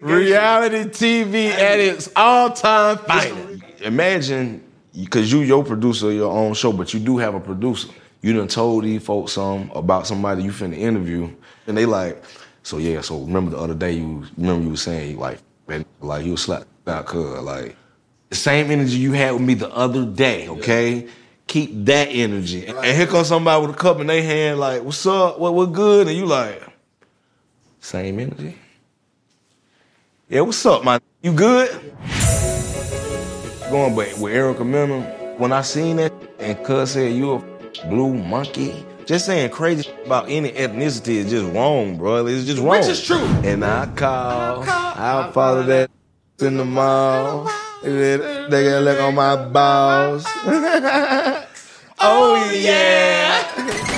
Reality TV at its all-time finest. Imagine, because you your producer of your own show, but you do have a producer. You done told these folks some about somebody you finna interview, and they like, so yeah, so remember the other day you remember you was saying like, man, like you was slapped out, cuz like the same energy you had with me the other day, okay? Keep that energy. And here comes somebody with a cup in their hand, like, what's up? What what good? And you like, same energy. Yeah, what's up, man? You good? Going but with Erica Mena, when I seen that and cuz said you a blue monkey, just saying crazy about any ethnicity is just wrong, bro. It's just wrong. Which is true. And I call, I'll follow that in the mall. They got look on my balls. Oh, oh yeah.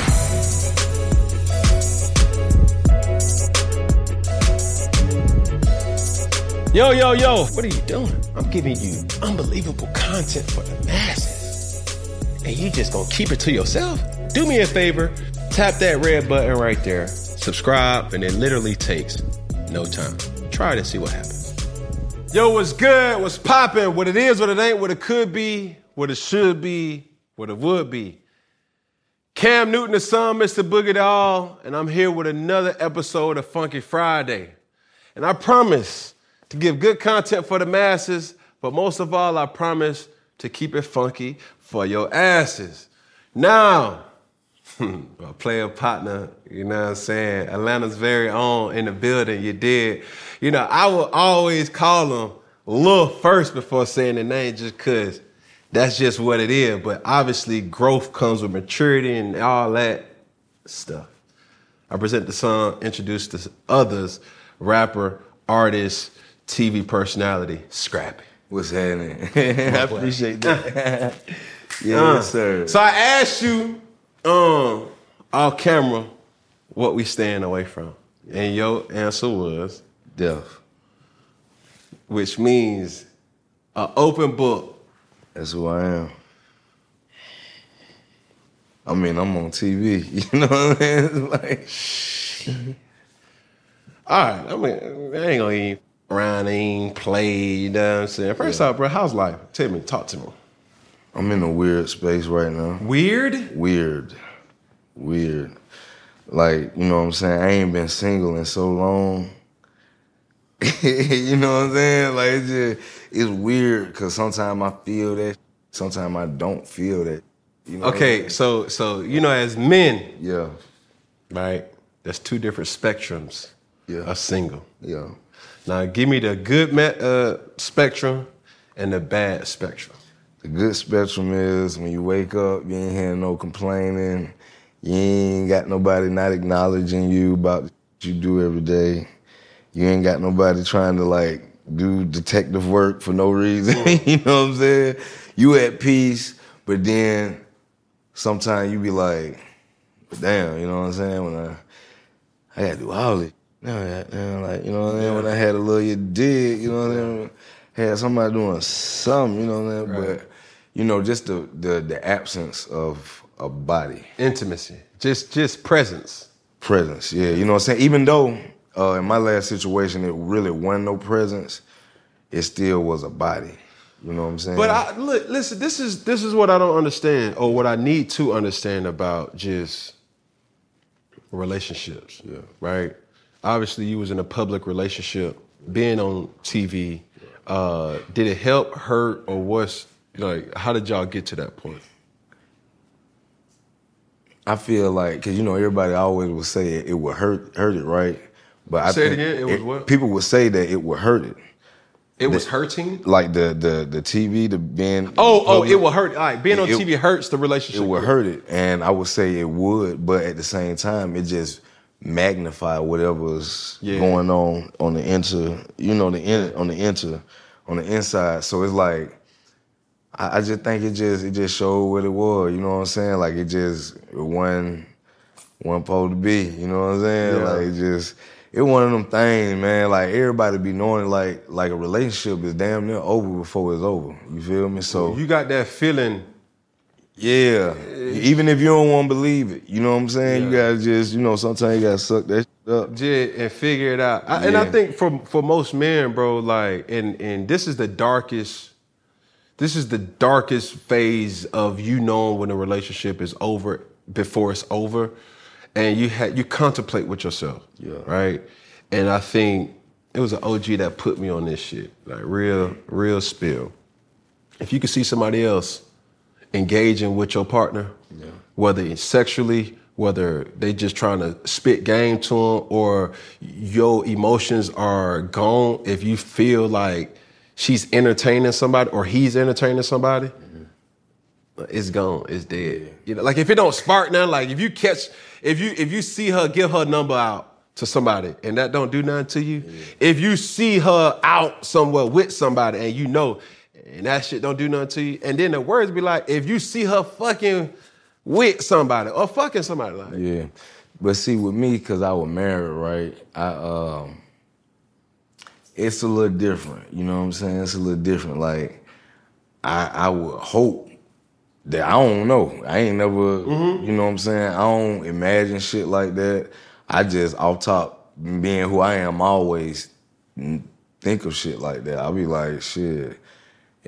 Yo, yo, yo, what are you doing? I'm giving you unbelievable content for the masses. And you just gonna keep it to yourself? Do me a favor, tap that red button right there, subscribe, and it literally takes no time. Try it and see what happens. Yo, what's good? What's poppin'? What it is, what it ain't, what it could be, what it should be, what it would be. Cam Newton, the son, Mr. Boogie all and I'm here with another episode of Funky Friday. And I promise to give good content for the masses, but most of all, I promise to keep it funky for your asses. Now, my player partner, you know what I'm saying? Atlanta's very own in the building, you did. You know, I will always call him Lil first before saying the name just cause that's just what it is. But obviously growth comes with maturity and all that stuff. I present the song, introduce the others, rapper, artist, TV personality, Scrappy. What's happening? I appreciate that. yes, Uh, sir. So I asked you, um, off camera, what we staying away from, and your answer was Death. which means an open book. That's who I am. I mean, I'm on TV. You know what I mean? Like, All right, I mean, I ain't gonna even around, ain't play. You know what I'm saying? First off, bro, how's life? Tell me, talk to me. I'm in a weird space right now. Weird. Weird. Weird. Like, you know what I'm saying? I ain't been single in so long. you know what I'm saying? Like, it's just, it's weird because sometimes I feel that, sometimes I don't feel that. You know Okay, so so you know, as men, Yeah. right? That's two different spectrums. Yeah. A single. Yeah. Now, give me the good uh, spectrum and the bad spectrum. The good spectrum is when you wake up, you ain't hearing no complaining. You ain't got nobody not acknowledging you about what you do every day. You ain't got nobody trying to like do detective work for no reason. you know what I'm saying? You at peace, but then sometimes you be like, damn, you know what I'm saying? When I I gotta do all this. Now, damn, like, you know what I'm saying? When I had a little you did, you know what I'm saying? Had somebody doing something, you know what I'm saying? Right. But you know, just the, the the absence of a body Intimacy, just just presence. presence. Yeah, you know what I'm saying? Even though uh, in my last situation it really wasn't no presence, it still was a body. You know what I'm saying? But I look, listen. This is this is what I don't understand, or what I need to understand about just relationships. Yeah. Right. Obviously, you was in a public relationship, being on TV. Uh, did it help, hurt, or what's like? How did y'all get to that point? I feel like because you know everybody always would say it, it would hurt hurt it right, but I Say it think again, it was what? people would say that it would hurt it, It was hurting. like the the the TV, the being Oh, oh, it will hurt. All right, being on It- TV hurts the relationship. it would hurt it, and I would say it would, but at the same time, it just magnified whatever's Yeah. going on on the inter, you know, the in, on the inter, on the inside. So it's like, I, I just think it just it just showed what it was. You know what I'm saying? Like it just it wasn't wasn't to be. You know what I'm saying? Yeah. Like it just. It one of them things, man. Like everybody be knowing, like like a relationship is damn near over before it's over. You feel me? So You got that feeling. Yeah, Yeah, Even if you don't want to believe it, you know what I'm saying. You gotta just, you know, sometimes you gotta suck that shit up. And figure it out. I, And I think for for most men, bro, like, and and this is the darkest. This is the darkest phase of you knowing when a relationship is over before it's over, and you had you contemplate with yourself, Yeah. right. And I think it was an OG that put me on this shit, like real real spill. If you could see somebody else engaging with your partner, whether it's sexually, whether they just trying to spit game to them, or your emotions are gone. If you feel like she's entertaining somebody or he's entertaining somebody, mm-hmm. it's gone. It's dead. You know, like if it don't spark now, like if you catch, if you if you see her give her number out to somebody and that don't do nothing to you, if you see her out somewhere with somebody and you know, and that shit don't do nothing to you, and then the words be like, if you see her fucking with somebody or fucking somebody, like Yeah. But see, with me, cause I was married, right? I um it's a little different. You know what I'm saying? It's a little different. Like I I would hope that I don't know. I ain't never you know what I'm saying? I don't imagine shit like that. I just off top being who I am always think of shit like that. I'll be like, shit.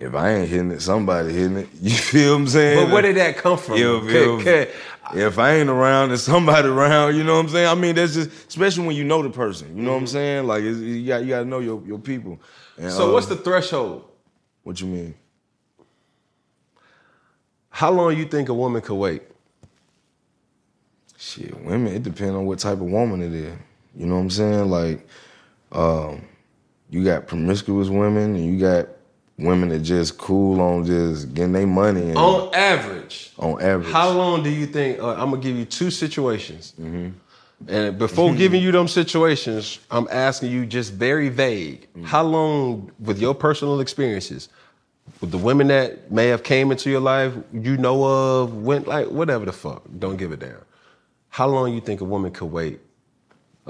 If I ain't hitting it, somebody hitting it. You feel what I'm saying? But where did that come from? If, if, if I ain't around, there's somebody around. You know what I'm saying? I mean, that's just especially when you know the person. You know what I'm saying? Like you got you got to know your your people. And, so uh, what's the threshold? what you mean? How long you think a woman could wait? Shit, women. It depends on what type of woman it is. You know what I'm saying? Like, um, you got promiscuous women, and you got women that just cool on just getting their money and On average, on average. How long do you think? Uh, I'm gonna give you two situations, Mm-hmm. and before giving you them situations, I'm asking you just very vague. Mm. How long, with your personal experiences, with the women that may have came into your life, you know of, went like whatever the fuck, don't give a damn. How long you think a woman could wait?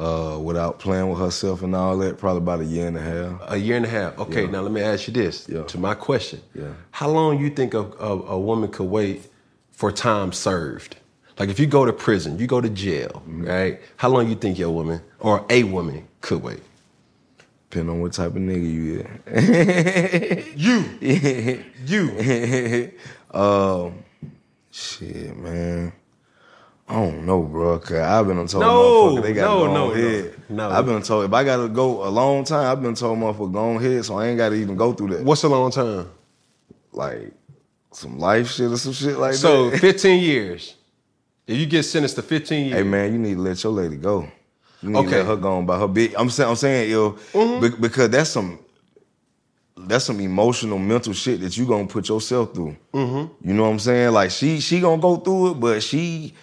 Uh, without playing with herself and all that, probably about a year and a half. A year and a half. Okay, Yeah. now let me ask you this Yeah. to my question. Yeah. How long you think a, a, a woman could wait for time served? Like if you go to prison, you go to jail, Mm-hmm. right? How long you think your woman or a woman could wait? Depending on what type of nigga you is. You. you. um, shit, man. I don't know, bro. Cause I've been told No, motherfucker they got no, to no, on no, no. I've been told if I gotta go a long time, I've been told motherfucker go on head, so I ain't gotta even go through that. What's a long time? Like some life shit or some shit like that. So 15 years. If you get sentenced to 15 years. Hey man, you need to let your lady go. You need Okay. to let her go on by her big. I'm saying, I'm saying, yo, Mm-hmm. be- because that's some, that's some emotional, mental shit that you gonna put yourself through. Mm-hmm. You know what I'm saying? Like she, she gonna go through it, but she,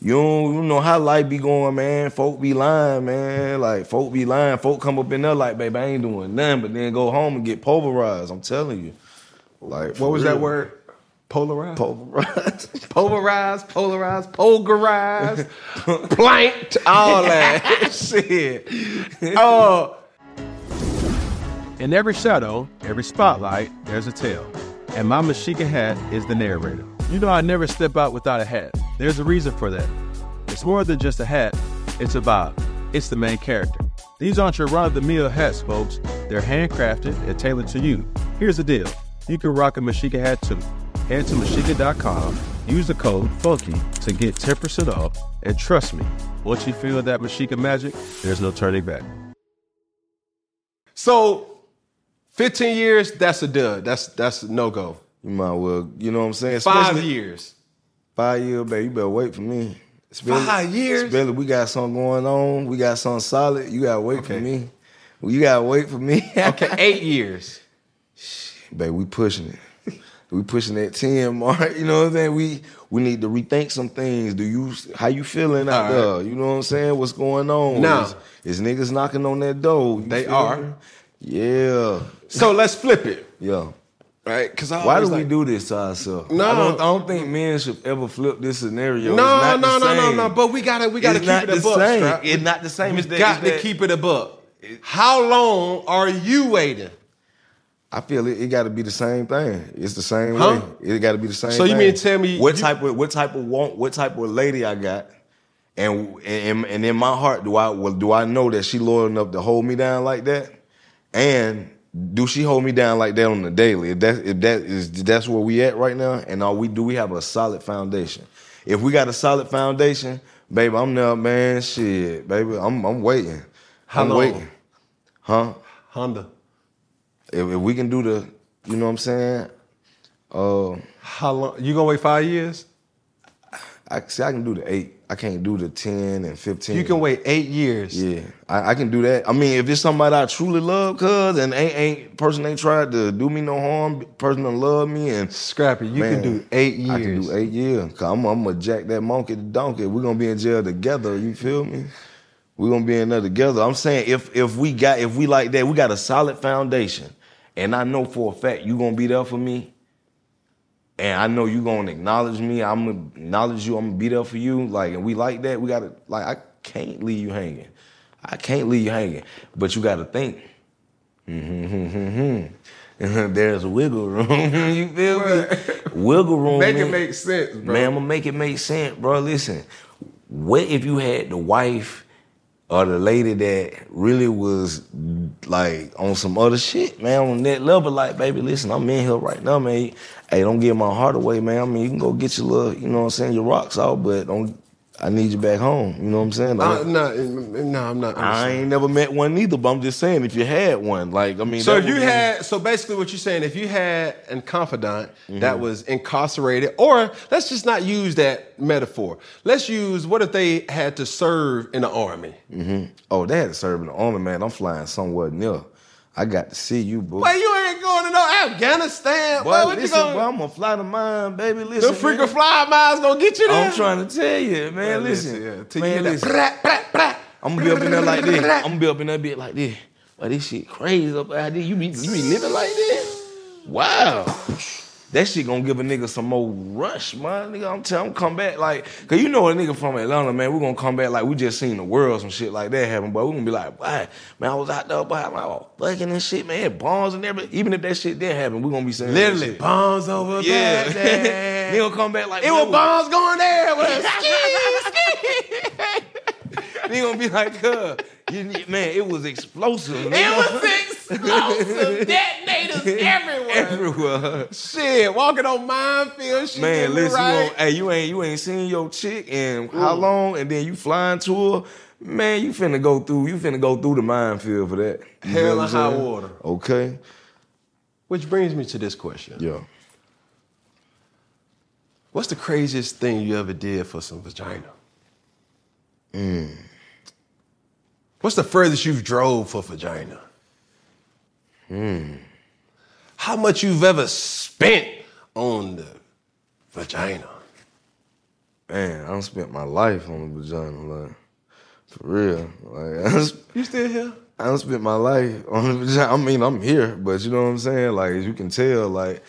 you don't, you know how life be going, man. Folk be lying, man. Like folk be lying. Folk come up in there like, baby, I ain't doing nothing, but then go home and get pulverized. I'm telling you. Like, what was that word? Polarized? Polarized. polarized, polarized, pulverized, planked, all that shit. Oh, In every shadow, every spotlight, there's a tale. And my Meshika hat is the narrator. You know, I never step out without a hat. There's a reason for that. It's more than just a hat, it's a vibe. It's the main character. These aren't your run of the mill hats, folks. They're handcrafted and tailored to you. Here's the deal you can rock a Meshika hat too. Head to Meshika.com, use the code FUNKY to get 10% off, and trust me, once you feel that Meshika magic, there's no turning back. so 15 years, that's a dud. That's that's a no go. You might well, you know what I'm saying? Five years. Five years, baby. You better wait for me. Especially- Five years? Especially we got something going on. We got something solid. You gotta wait for me. You gotta wait for me. Okay, eight years. baby, we pushing it. We pushing that 10 mark. You know what I'm saying? We we need to rethink some things. Do you how you feeling out right. there? You know what I'm saying? What's going on? Now- is, is niggas knocking on that door? You They are. me? Yeah. So let's flip it, Yeah. Right? Because I Why do always we do this to ourselves? No. I don't, I don't think men should ever flip this scenario. No, It's not no, the no, no, same. no. But we gotta, we gotta It's keep not it a the buck. same. It's not the same We as that- got as to that- keep it a buck. How long are you waiting? I feel it, it got to be the same thing. It's the same Huh? way. It got to be the same. Thing. So you thing. mean to tell me what you- type of what type of want what type of lady I got, and and and in my heart do I well do I know that she loyal enough to hold me down like that, and do she hold me down like that on the daily? If that if that is that's where we at right now, and are we do we have a solid foundation? If we got a solid foundation, baby, I'm there, man. Shit, baby, I'm I'm waiting. How I'm long? waiting, huh? Honda. If, if we can do the, you know what I'm saying? Uh, How long? You gonna wait five years? I see. I can do the eight. I can't do the ten and fifteen. You can wait eight years. Yeah, I, I can do that. I mean, if it's somebody I truly love, cuz and ain't ain't person ain't tried to do me no harm, person don't love me, and Scrappy, you Man, can do eight years. I can do eight years. Cause I'm, I'm gonna jack that monkey to donkey. We're gonna be in jail together. You feel me? We're gonna be in there together. I'm saying if if we got if we like that, we got a solid foundation, and I know for a fact you gonna be there for me. And I know you gonna acknowledge me. I'm gonna acknowledge you. I'm gonna be there for you. Like, and we like that. We gotta like. I can't leave you hanging. I can't leave you hanging. But you gotta think. Mm-hmm, mm-hmm. There's a wiggle room. you feel me? Wiggle room. Make it make sense, bro. Man, I'm gonna make it make sense, bro. Listen, what if you had the wife or the lady that really was like on some other shit, man, on that level? Like, baby, listen, I'm in here right now, man. Hey, don't give my heart away, man. I mean, you can go get your little, you know what I'm saying, your rocks out, but don't. I need you back home. You know what I'm saying? Like, Uh, no, no, I'm not. I ain't never met one neither, but I'm just saying if you had one, like, I mean, So if you be- had, so basically what you're saying, if you had a confidant Mm-hmm. that was incarcerated, or let's just not use that metaphor. Let's use what if they had to serve in the army? oh, they had to serve in the army, man. I'm flying somewhere near. I got to see you, boo. Well, you ain't going to no Afghanistan. Boy, Boy, listen, you boy. I'm gonna fly to mine, baby. Listen, The freaking man. fly miles gonna get you there. I'm trying to tell you, man. Yeah, listen, yeah. Man, listen. brat, brat, brat. I'm gonna be up in there like this. I'm gonna be up in that bit like this. But this shit crazy up out there. You be you be living like this? Wow. That shit gonna give a nigga some more rush, man. Nigga, I'm telling him come back like, cause you know a nigga from Atlanta, man. We gonna come back like we just seen the world, some shit like that happen. But we gonna be like, why, man? I was out there, boy, I was fucking and shit, man. Bombs and everything. Even if that shit didn't happen, we gonna be saying Literally, bombs over Yeah, Baghdad. they gonna come back like It was bombs going there. With They gonna be like, "Cuz, you, man, it was explosive. It nigga." was explosive detonators everywhere. everywhere. Shit, walking on minefield shit. Man, getting me listen, you right. hey, you ain't you ain't seen your chick in how long, and then you flying to her. Man, you finna go through. You finna go through the minefield for that. You Hell feel what and high water. Okay. Which brings me to this question. Yeah. What's the craziest thing you ever did for some vagina? Mm. What's the furthest you've drove for vagina? Mm. How much you've ever spent on the vagina? Man, I don't spent my life on the vagina, like for real. Like I You still here? I don't spent my life on the vagina. I mean, I'm here, but you know what I'm saying? Like as you can tell, like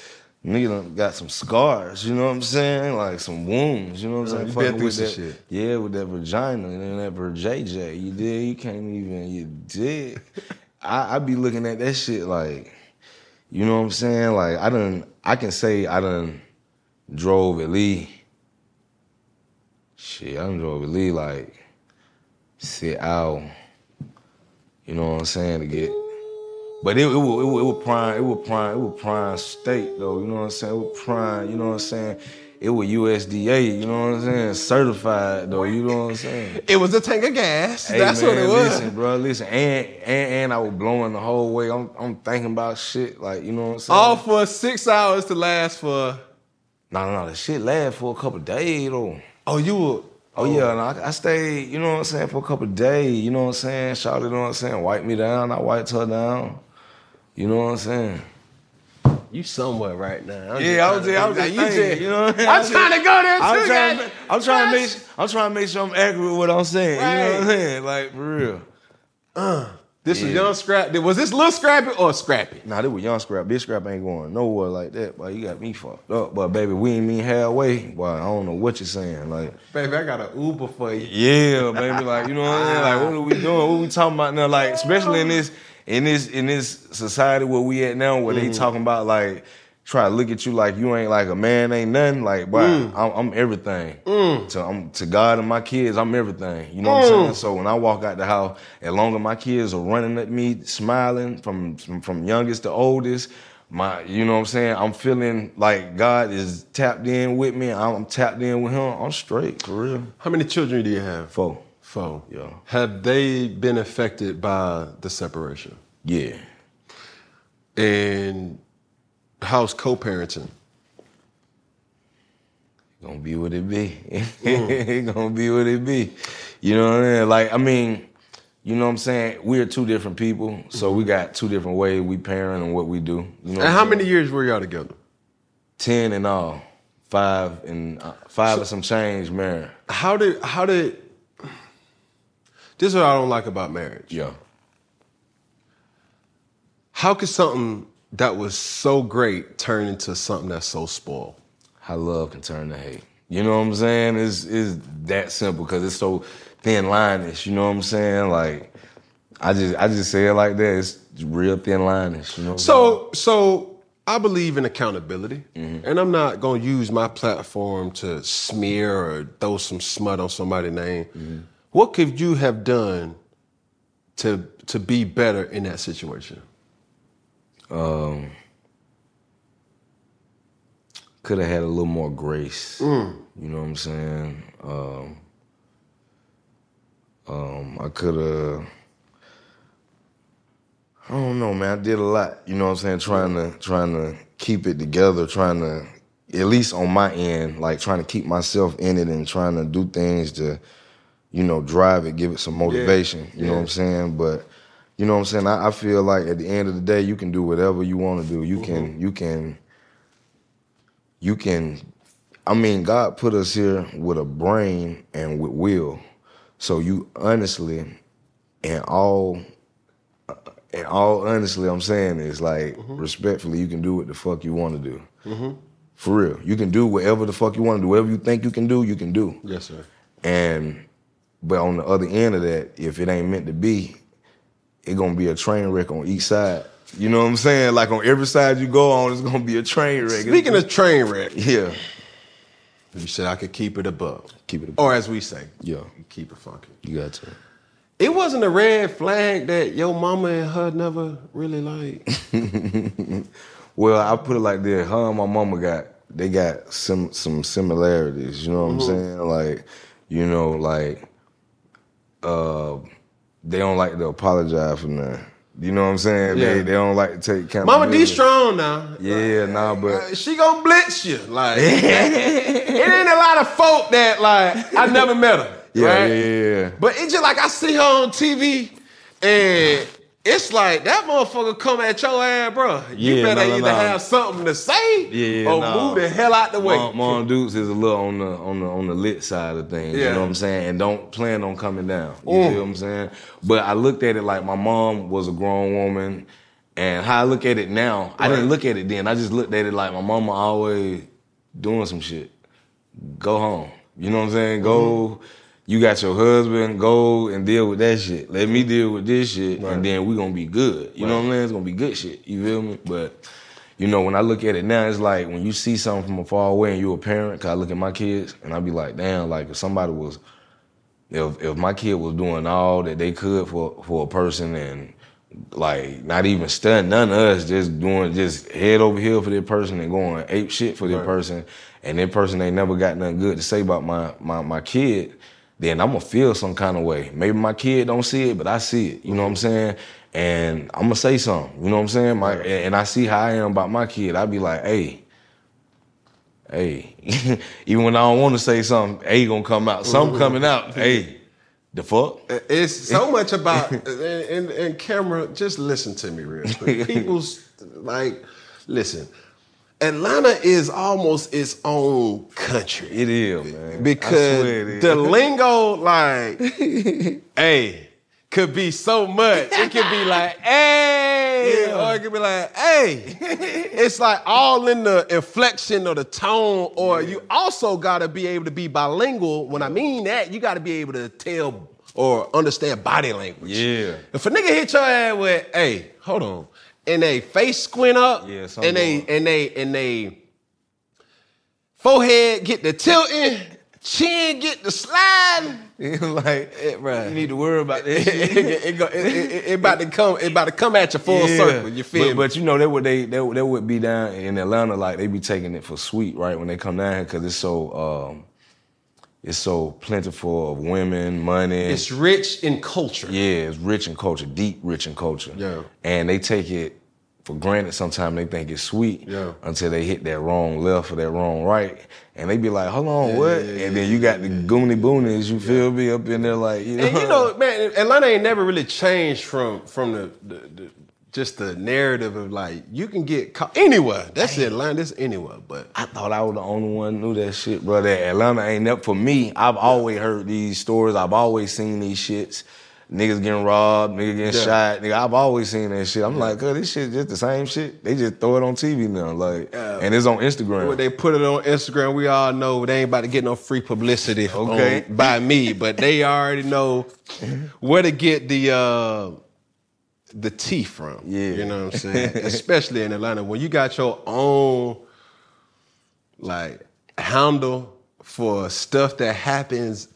nigga done got some scars, you know what I'm saying? Like some wounds, you know what I'm saying? you been Fucking through with that, shit. Yeah, with that vagina and then that JJ. You did, you can't even, you did. I, I be looking at that shit like, you know what I'm saying? Like I done, I can say I done drove at least, shit, I done drove at least like, sit out, you know what I'm saying, to get, but it, it, was, it was prime, it was prime, it was prime state though, you know what I'm saying? It was prime, you know what I'm saying? It was USDA, you know what I'm saying? Certified though, you know what I'm saying? It was a tank of gas. Hey, That's what it was. Listen, bro, listen, and, and and I was blowing the whole way. I'm I'm thinking about shit, like you know what I'm saying? All for six hours to last for. no, no, no, the shit lasted for a couple days though. Oh, you were. Oh, oh. yeah, no, I, I stayed, you know what I'm saying, for a couple days. You know what I'm saying? Shawty, you know what I'm saying? Wipe me down, I wiped her down. You know what I'm saying? You somewhere right now. I'm Yeah, I was I was trying just to- just- you know what I'm I'm trying to go there too. I'm trying, to, I'm trying to make I'm trying to make sure I'm accurate with what I'm saying. You know what I'm saying? Like for real. Uh, this was Yeah. young Scrappy. Was this little Scrappy or Scrappy? Nah, this was young scrap. Big scrap ain't going nowhere like that. But you got me fucked up. But baby, we ain't mean halfway. Boy, I don't know what you're saying. Like, Baby, I got an Uber for you. yeah, baby, like you know what I'm saying? Like, what are we doing? What we talking about now? Like, especially in this in this in this society where we at now, where they mm. talking about like try to look at you like you ain't like a man, ain't nothing. Like, boy, mm. I'm, I'm everything mm. to I'm, to God and my kids. I'm everything. You know what I'm saying? So when I walk out the house, as long as my kids are running at me, smiling from from, from youngest to oldest. My, you know what I'm saying? I'm feeling like God is tapped in with me. I'm, I'm tapped in with Him. I'm straight for real. How many children do you have? Four. Four. Yeah. Have they been affected by the separation? Yeah. And how's co-parenting? gonna be what it be. it gonna be what it be. You know what I mean? Like, I mean, you know what I'm saying? We're two different people, so we got two different ways we parent and what we do. You know And how many years were y'all together? Ten and all. Five and uh, five and some change man. How did how did this is what I don't like about marriage. Yeah. How could something that was so great turn into something that's so spoiled? How love can turn to hate. You know what I'm saying? It's, it's that simple because it's so thin line-ish. You know what I'm saying? Like, I just I just say it like that. It's real thin line-ish. You know what I'm So so I believe in accountability, mm-hmm. and I'm not gonna use my platform to smear or throw some smut on somebody's name. Mm-hmm. What could you have done to to be better in that situation? um, could have had a little more grace. You know what I'm saying? Um, um, I could have. I don't know, man. I did a lot. You know what I'm saying? Trying to trying to keep it together. Trying to, at least on my end, like trying to keep myself in it and trying to do things to, you know, drive it, give it some motivation. You know what I'm saying? But you know what I'm saying? I, I feel like at the end of the day, you can do whatever you want to do. You can, mm-hmm. you can, you can. I mean, God put us here with a brain and with will. So you honestly, and all, uh, and all honestly, I'm saying is like mm-hmm. respectfully, you can do what the fuck you want to do. Mm-hmm. For real, you can do whatever the fuck you want to do. Whatever you think you can do, you can do. Yes, sir. And but on the other end of that, if it ain't meant to be, it gonna be a train wreck on each side. You know what I'm saying? Like on every side you go on, it's gonna be a train wreck. Speaking of train wreck, yeah, you said I could keep it above, keep it. or as we say, Yeah, keep it funky. you got to. It wasn't a red flag that your mama and her never really like. Well, I put it like this: her and my mama got they got some some similarities. You know what I'm mm-hmm. saying? Like, you know, like, uh, they don't like to apologize for nothing. You know what I'm saying? Yeah. They they don't like to take accountability. Mama D strong now. Yeah, nah, but Uh, she gonna blitz you. Like it ain't a lot of folk that like I never met her. yeah, right? yeah, yeah, yeah. But it's just like I see her on TV and it's like that motherfucker come at your ass, bro. You Yeah, better no, either no. have something to say Yeah, or move the hell out the way. Mom, Mom Dukes is a little on the on the on the lit side of things. Yeah. You know what I'm saying? And don't plan on coming down. You Mm. feel what I'm saying? But I looked at it like my mom was a grown woman. And how I look at it now, I didn't look at it then. I just looked at it like my mama always doing some shit. Go home. You know what I'm saying? Go. Mm-hmm. You got your husband. Go and deal with that shit. Let me deal with this shit, Right. and then we gonna be good. You know what I'm saying? It's gonna be good shit. You feel me? But you know, when I look at it now, it's like when you see something from afar away and you're a parent, cause I look at my kids and I be like, damn, like if somebody was, if if my kid was doing all that they could for for a person and like not even studying none of us, just doing just head over here for that person and going ape shit for that Right. person, and that person ain't never got nothing good to say about my my my kid. Then I'm gonna feel some kind of way. Maybe my kid don't see it, but I see it. You know what I'm saying? And I'm gonna say something. You know what I'm saying? My and I see how I am about my kid. I'd be like, hey, hey. Even when I don't want to say something, hey, gonna come out. Something coming out. Hey, the fuck? It's so much about and, and, and camera. Just listen to me real quick. People's like, listen. Atlanta is almost its own country It is, man. I swear it because is. the lingo, like, hey, could be so much. It could be like, hey, Yeah. or it could be like, hey. it's like all in the inflection or the tone, or you also got to be able to be bilingual. When I mean that, you got to be able to tell or understand body language. Yeah. If a nigga hit your ass with, hey, hold on, and they face squint up, Yeah, something and they and they and they forehead get the tilting, chin get the sliding. like, It, bruh. you need to worry about it, that. it, it, go- it, it, it about to come. It about to come at you full Yeah. circle. You feel but, me? But you know that would they that, would- that would be down in Atlanta like they be taking it for sweet right when they come down here because it's so um, it's so plentiful of women, money. it's rich in culture. yeah, it's rich in culture, deep rich in culture. Yeah. and they take it for granted. Sometimes they think it's sweet Yeah. until they hit that wrong left or that wrong right, and they be like, "Hold on, what?" yeah, and then you got the goony boonies. You feel me up in there like you know. And you know, man, Atlanta ain't never really changed from from the, the, the just the narrative of like you can get caught anywhere. That's Atlanta. That's anywhere. But I thought I was the only one who knew that shit, bro. That Atlanta ain't up for me. I've always heard these stories. I've always seen these shits. Niggas getting robbed, niggas getting Yeah. shot. Nigga, I've always seen that shit. I'm like, oh, this shit just the same shit. They just throw it on TV now, like, Yeah. and it's on Instagram. they put it on Instagram, we all know they ain't about to get no free publicity Okay. on- by me. But they already know where to get the uh, the tea from. Yeah. you know what I'm saying. Especially in Atlanta, when you got your own like handle for stuff that happens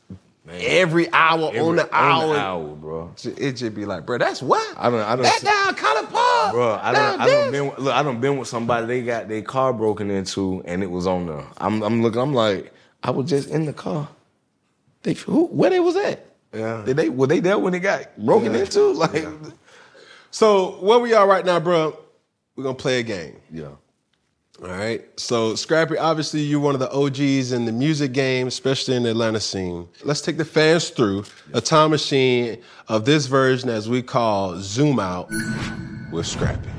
every hour on the hour. hour, bro. It just be like, bro, that's what? I don't- I don't That's see- down College Park. Bro, I don't, I don't been look. I don't been with somebody. They got their car broken into, and it was on the. I'm, I'm looking. I'm like, I was just in the car. They who? Where they was at? Yeah. Did they? Were they there when it got broken Yeah. into? Like, So where we are right now, bro? We're gonna play a game. yeah. All right. So Scrappy, obviously you're one of the OGs in the music game, especially in the Atlanta scene. Let's take the fans through a time machine of this version as we call Zoom Out with Scrappy.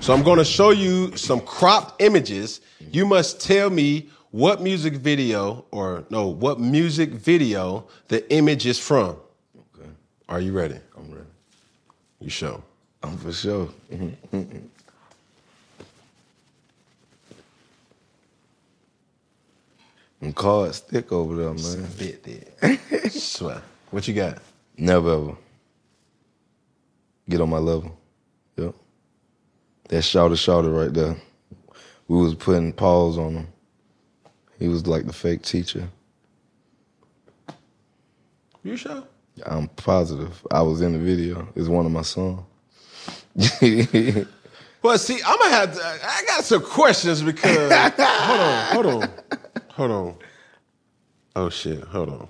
So I'm gonna show you some cropped images. You must tell me what music video or no, what music video the image is from. Okay, Are you ready? I'm ready. You show. I'm for sure. Mm-hmm. Mm-hmm. Them cards thick over there, man. Bit there. Swear. What you got? Never ever get on my level. Yep. That shouter shouter right there. We was putting paws on him. He was like the fake teacher. You sure? I'm positive. I was in the video. It's one of my songs. Well, see, I'm gonna have to. I got some questions because hold on, hold on, hold on. Oh shit, hold on.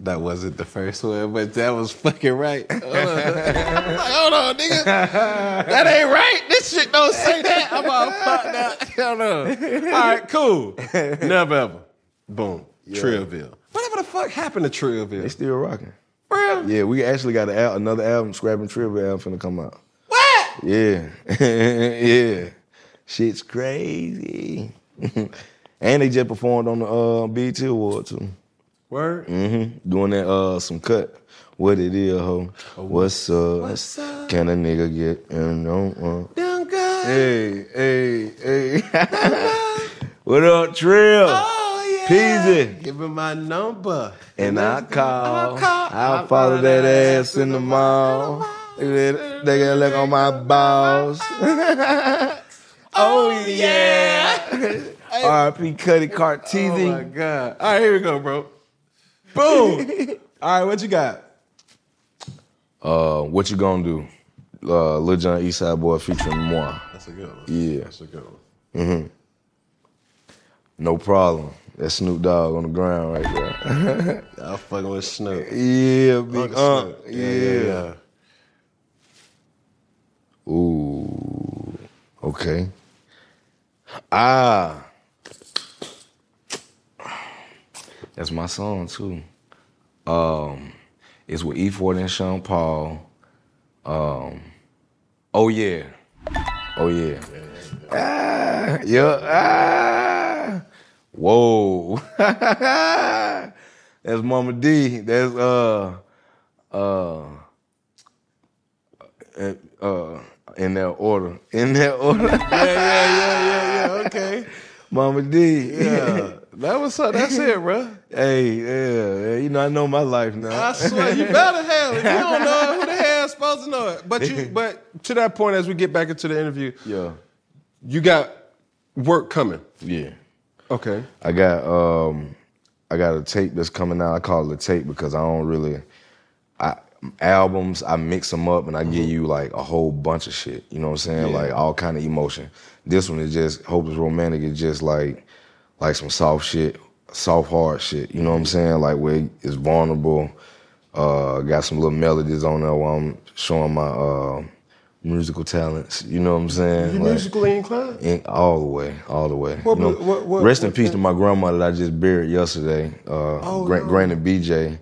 That wasn't the first one, but that was fucking right. Hold on, hold on nigga. That ain't right. This shit don't say that. I'm all fucked up. Hold on. All right, cool. Never ever. Boom. Trillville. Whatever the fuck happened to they Trillville? still rocking. Yeah, we actually got an al- another album, Scrapping Trivia album, finna come out. What? Yeah, yeah. Shit's crazy. and they just performed on the uh, BET Award too. Word. Mm-hmm. Doing that uh some cut. What it is, ho? What's up? What's up? Can a nigga get in? No, Young guy. Hey, hey, hey. what up, Trill? Oh. Peasy. Give him my number. And I call. I'll call. I'll follow that ass in the mall. They gotta look on my balls. oh yeah. R.P. Cuddy Oh my god! All right, here we go, bro. Boom. All right, what you got? uh, what you gonna do? Uh, Lil Jon Eastside Boy featuring moi. That's a good one. Yeah. That's a good one. Mm-hmm. No problem. That's Snoop Dogg on the ground right there. I'm fucking with Snoop. yeah, big Uncle Unc. Snoop. Yeah. Ooh. Okay. Ah. That's my song too. Um, it's with E40 and Sean Paul. Um, oh yeah. Oh yeah. Ah, yeah. Ah. Whoa. That's Mama D. That's uh uh uh, uh in that order. In that order. Yeah, yeah, yeah, yeah, yeah. Okay. Mama D. Yeah. That was. That's it, bro. Hey, yeah, yeah, you know I know my life now. I swear, you better have it. You don't know it, who the hell is supposed to know it? But you, but to that point, as we get back into the interview, yeah, you got work coming. yeah. Okay. I got um I got a tape that's coming out. I call it a tape because I don't really I albums, I mix them up and I give you like a whole bunch of shit. You know what I'm saying? Yeah. Like all kind of emotion. This one is just Hope is Romantic It's just like like some soft shit, soft hard shit. You know what I'm saying? Like where it's vulnerable. Uh got some little melodies on there while I'm showing my uh musical talents. You know what I'm saying? You Like- musically inclined? in, all the way, all the way. What- You know, what- what- rest in peace to my grandmother that I just buried yesterday. Uh, Oh, Gra- no. Granny BJ.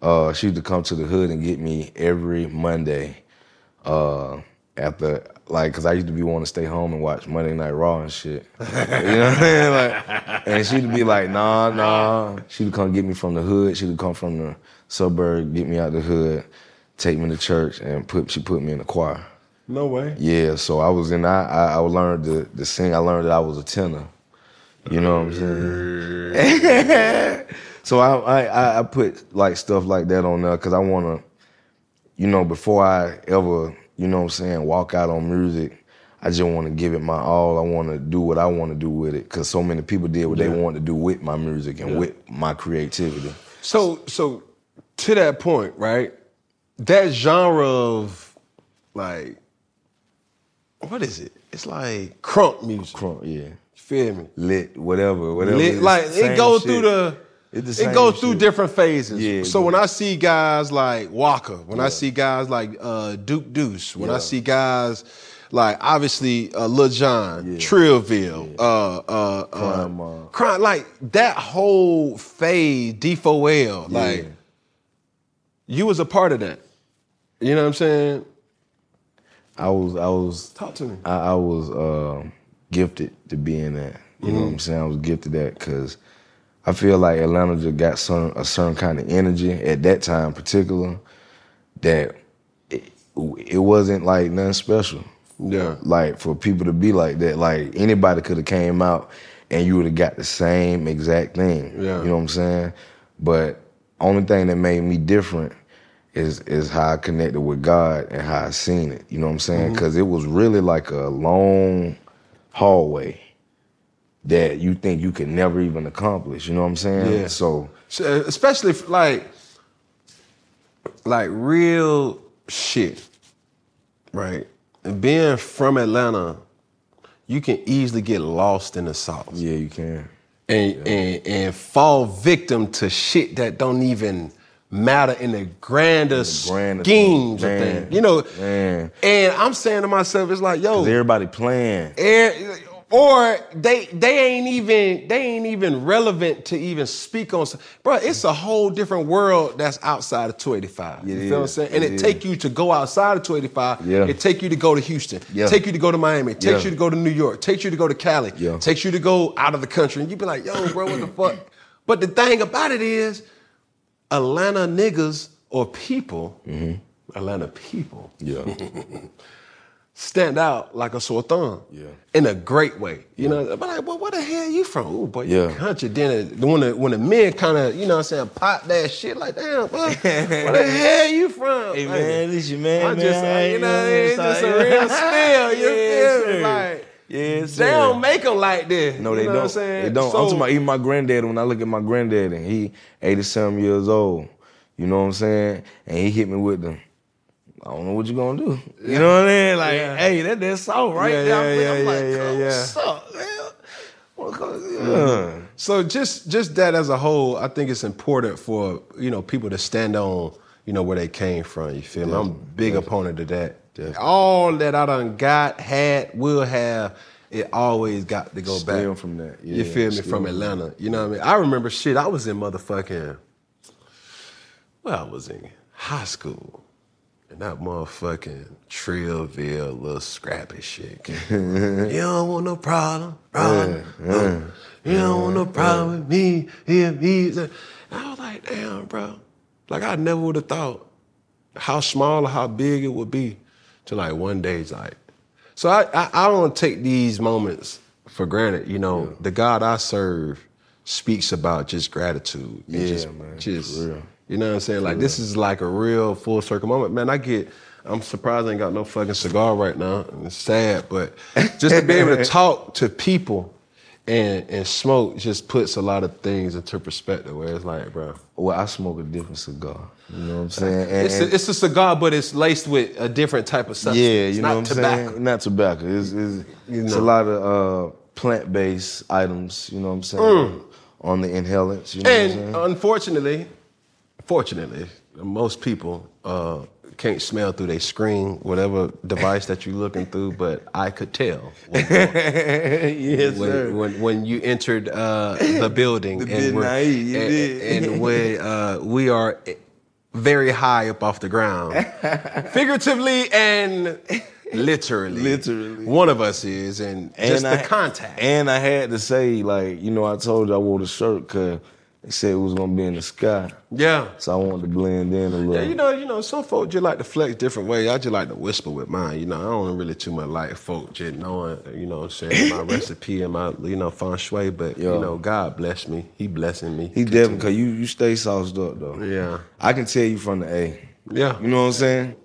Uh, she used to come to the hood and get me every Monday. Uh, after like, cause I used to be wanting to stay home and watch Monday Night Raw and shit. you know what I mean? Like, and she'd be like, nah, nah. She'd come get me from the hood. She'd come from the suburb, get me out the hood, take me to church, and put she put me in the choir. No way. Yeah, so I was in. I I, I learned to, to sing. I learned that I was a tenor. You know what I'm saying? so I, I I- put like stuff like that on there because I want to, you know, before I ever, you know what I'm saying, walk out on music. I just want to give it my all. I want to do what I want to do with it because so many people did what they want to do with my music and with my creativity. So, so to that point, right? That genre of like, what is it? It's like crunk music. Crunk, yeah, You feel me? lit, whatever, whatever. Lit- like it goes shit. through the. It's the It goes through different phases. Yeah, so it when. I see guys like Walker, when I see guys like uh, Duke Deuce, when I see guys like obviously uh, Lil Jon, Yeah. Trillville, uh, uh, Crime uh, crime, like that whole phase, D4L, like Yeah. you was a part of that. You know what I'm saying? I was I was Talk to me. I, I was um gifted to be in that. You know what I'm saying? I was gifted that because I feel like Atlanta just got some a certain kind of energy at that time, in particular, that it, it wasn't like nothing special. Yeah. Like for people to be like that, like anybody could have came out and you would have got the same exact thing. Yeah. You know what I'm saying? But only thing that made me different is is how I connected with God and how I seen it. You know what I'm saying? Mm-hmm. Because it was really like a long hallway that you think you can never even accomplish. You know what I'm saying? Yeah. So So, especially like like real shit right and being from atlanta you can easily get lost in the sauce yeah, you can. and, and and fall victim to shit that don't even matter in the grandest, grander schemes thing. of things you know Man. and i'm saying to myself it's like yo everybody playing. Air- or they they ain't even they ain't even relevant to even speak on. Bro, it's a whole different world that's outside of 285. It you feel what I'm saying? And It it, take you to go outside of 285. Yeah. It take you to go to Houston. Yeah. Take you to go to Miami. Takes Yeah. you to go to New York. Takes you to go to Cali. Yeah. Takes you to go out of the country. And you be like, yo, bro, what the fuck? But the thing about it is, Atlanta niggas or people, Atlanta people, Yeah. stand out like a sore thumb. Yeah. In a great way. You know, but like, well, where the hell you from? Ooh, boy, Yeah. you country. Then it- when the when the men kind of, you know what I'm saying, pop that shit like, damn, boy, where the hell you from? Hey, Like, man, this your man, I just, man. you know, it's just a real spill. You Yes, feel me? sir. Like, Yes, they don't make them like this. No, they you know don't. What I'm saying? They don't. So, I'm talking about even my granddad. When I look at my granddad, and he 87 years old, you know what I'm saying, and he hit me with them. I don't know what you're gonna do. You know what I mean? Like, Yeah. hey, that that song right Yeah, there. I'm, yeah, I'm yeah, like, yeah, "Oh, yeah. what's up, man? So just just that as a whole, I think it's important for you know people to stand on you know where they came from. You feel me? I'm a big opponent of that. All that I done got, had, will have, it always got to go Stem back from that. you feel me? From Atlanta. You know what I mean? I remember shit. I was in motherfucking. Well, I was in high school. And that motherfucking Trillville little scrappy shit. you don't want no problem, problem. no. You don't want no problem with me, him, he. And I was like, damn, bro. Like I never would have thought how small or how big it would be to like one day it's like. So I, I, I don't take these moments for granted. You know, the God I serve speaks about just gratitude. Yeah, just, man, Just real. you know what I'm saying? Like this is like a real full circle moment. Man, I get I'm surprised I ain't got no fucking cigar right now. And it's sad, but just to be able to talk to people and and smoke just puts a lot of things into perspective where it's like, bro. Well, I smoke a different cigar. You know what I'm saying? And- It's a, it's a cigar, but it's laced with a different type of substance. yeah, It's you not know what I'm tobacco. saying? Not tobacco. It's, it's, it's know. a lot of uh, plant-based items. You know what I'm saying? On the inhalants. You know what I'm saying? And unfortunately, fortunately, most people uh, can't smell through their screen, whatever device that you're looking through. But I could tell yes, when, when, when you entered uh, the building, and, we're- aye, you and, did. and when uh, we are very high up off the ground, figuratively and literally. Literally. one of us is, and, just the contact. And I had to say, like, you know, I told you I wore the shirt because they said it was gonna be in the sky, yeah. so I wanted to blend in a little. Yeah, you know, you know, some folk just like to flex different ways. I just like to whisper with mine. You know, I don't really too much like folk just knowing, you know, what I'm saying my recipe and my, you know, feng shui. But Yo. you know, God bless me. He blessing me. He definitely, cause you you stay sauced up though. Yeah. I can tell you from the A. Yeah, You know what I'm saying?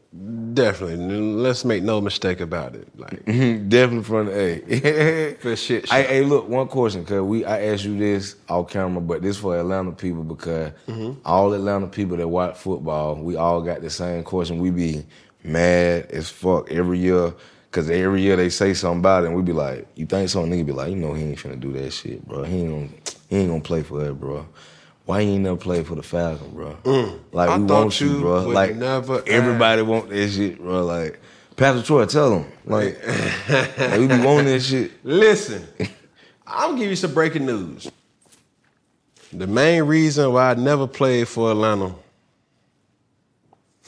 Definitely. Let's make no mistake about it. Like definitely from the A. for shit. Hey, hey, look, one question, cause we I asked you this off camera, but this for Atlanta people because mm-hmm. all Atlanta people that watch football, we all got the same question. We be mad as fuck every year, cause every year they say something about it, and we be like, "You think so?" Nigga be like, "You know he ain't finna do that shit, bro. He ain't gonna, he ain't gonna play for that, bro." Why he ain't never play for the Falcon, bro? Mm. Like I we want you, you bro. Like never everybody want that shit, bro. Like Pastor Troy, tell him, like, like we be wanting that shit. Listen, I'm gonna give you some breaking news. The main reason why I never played for Atlanta.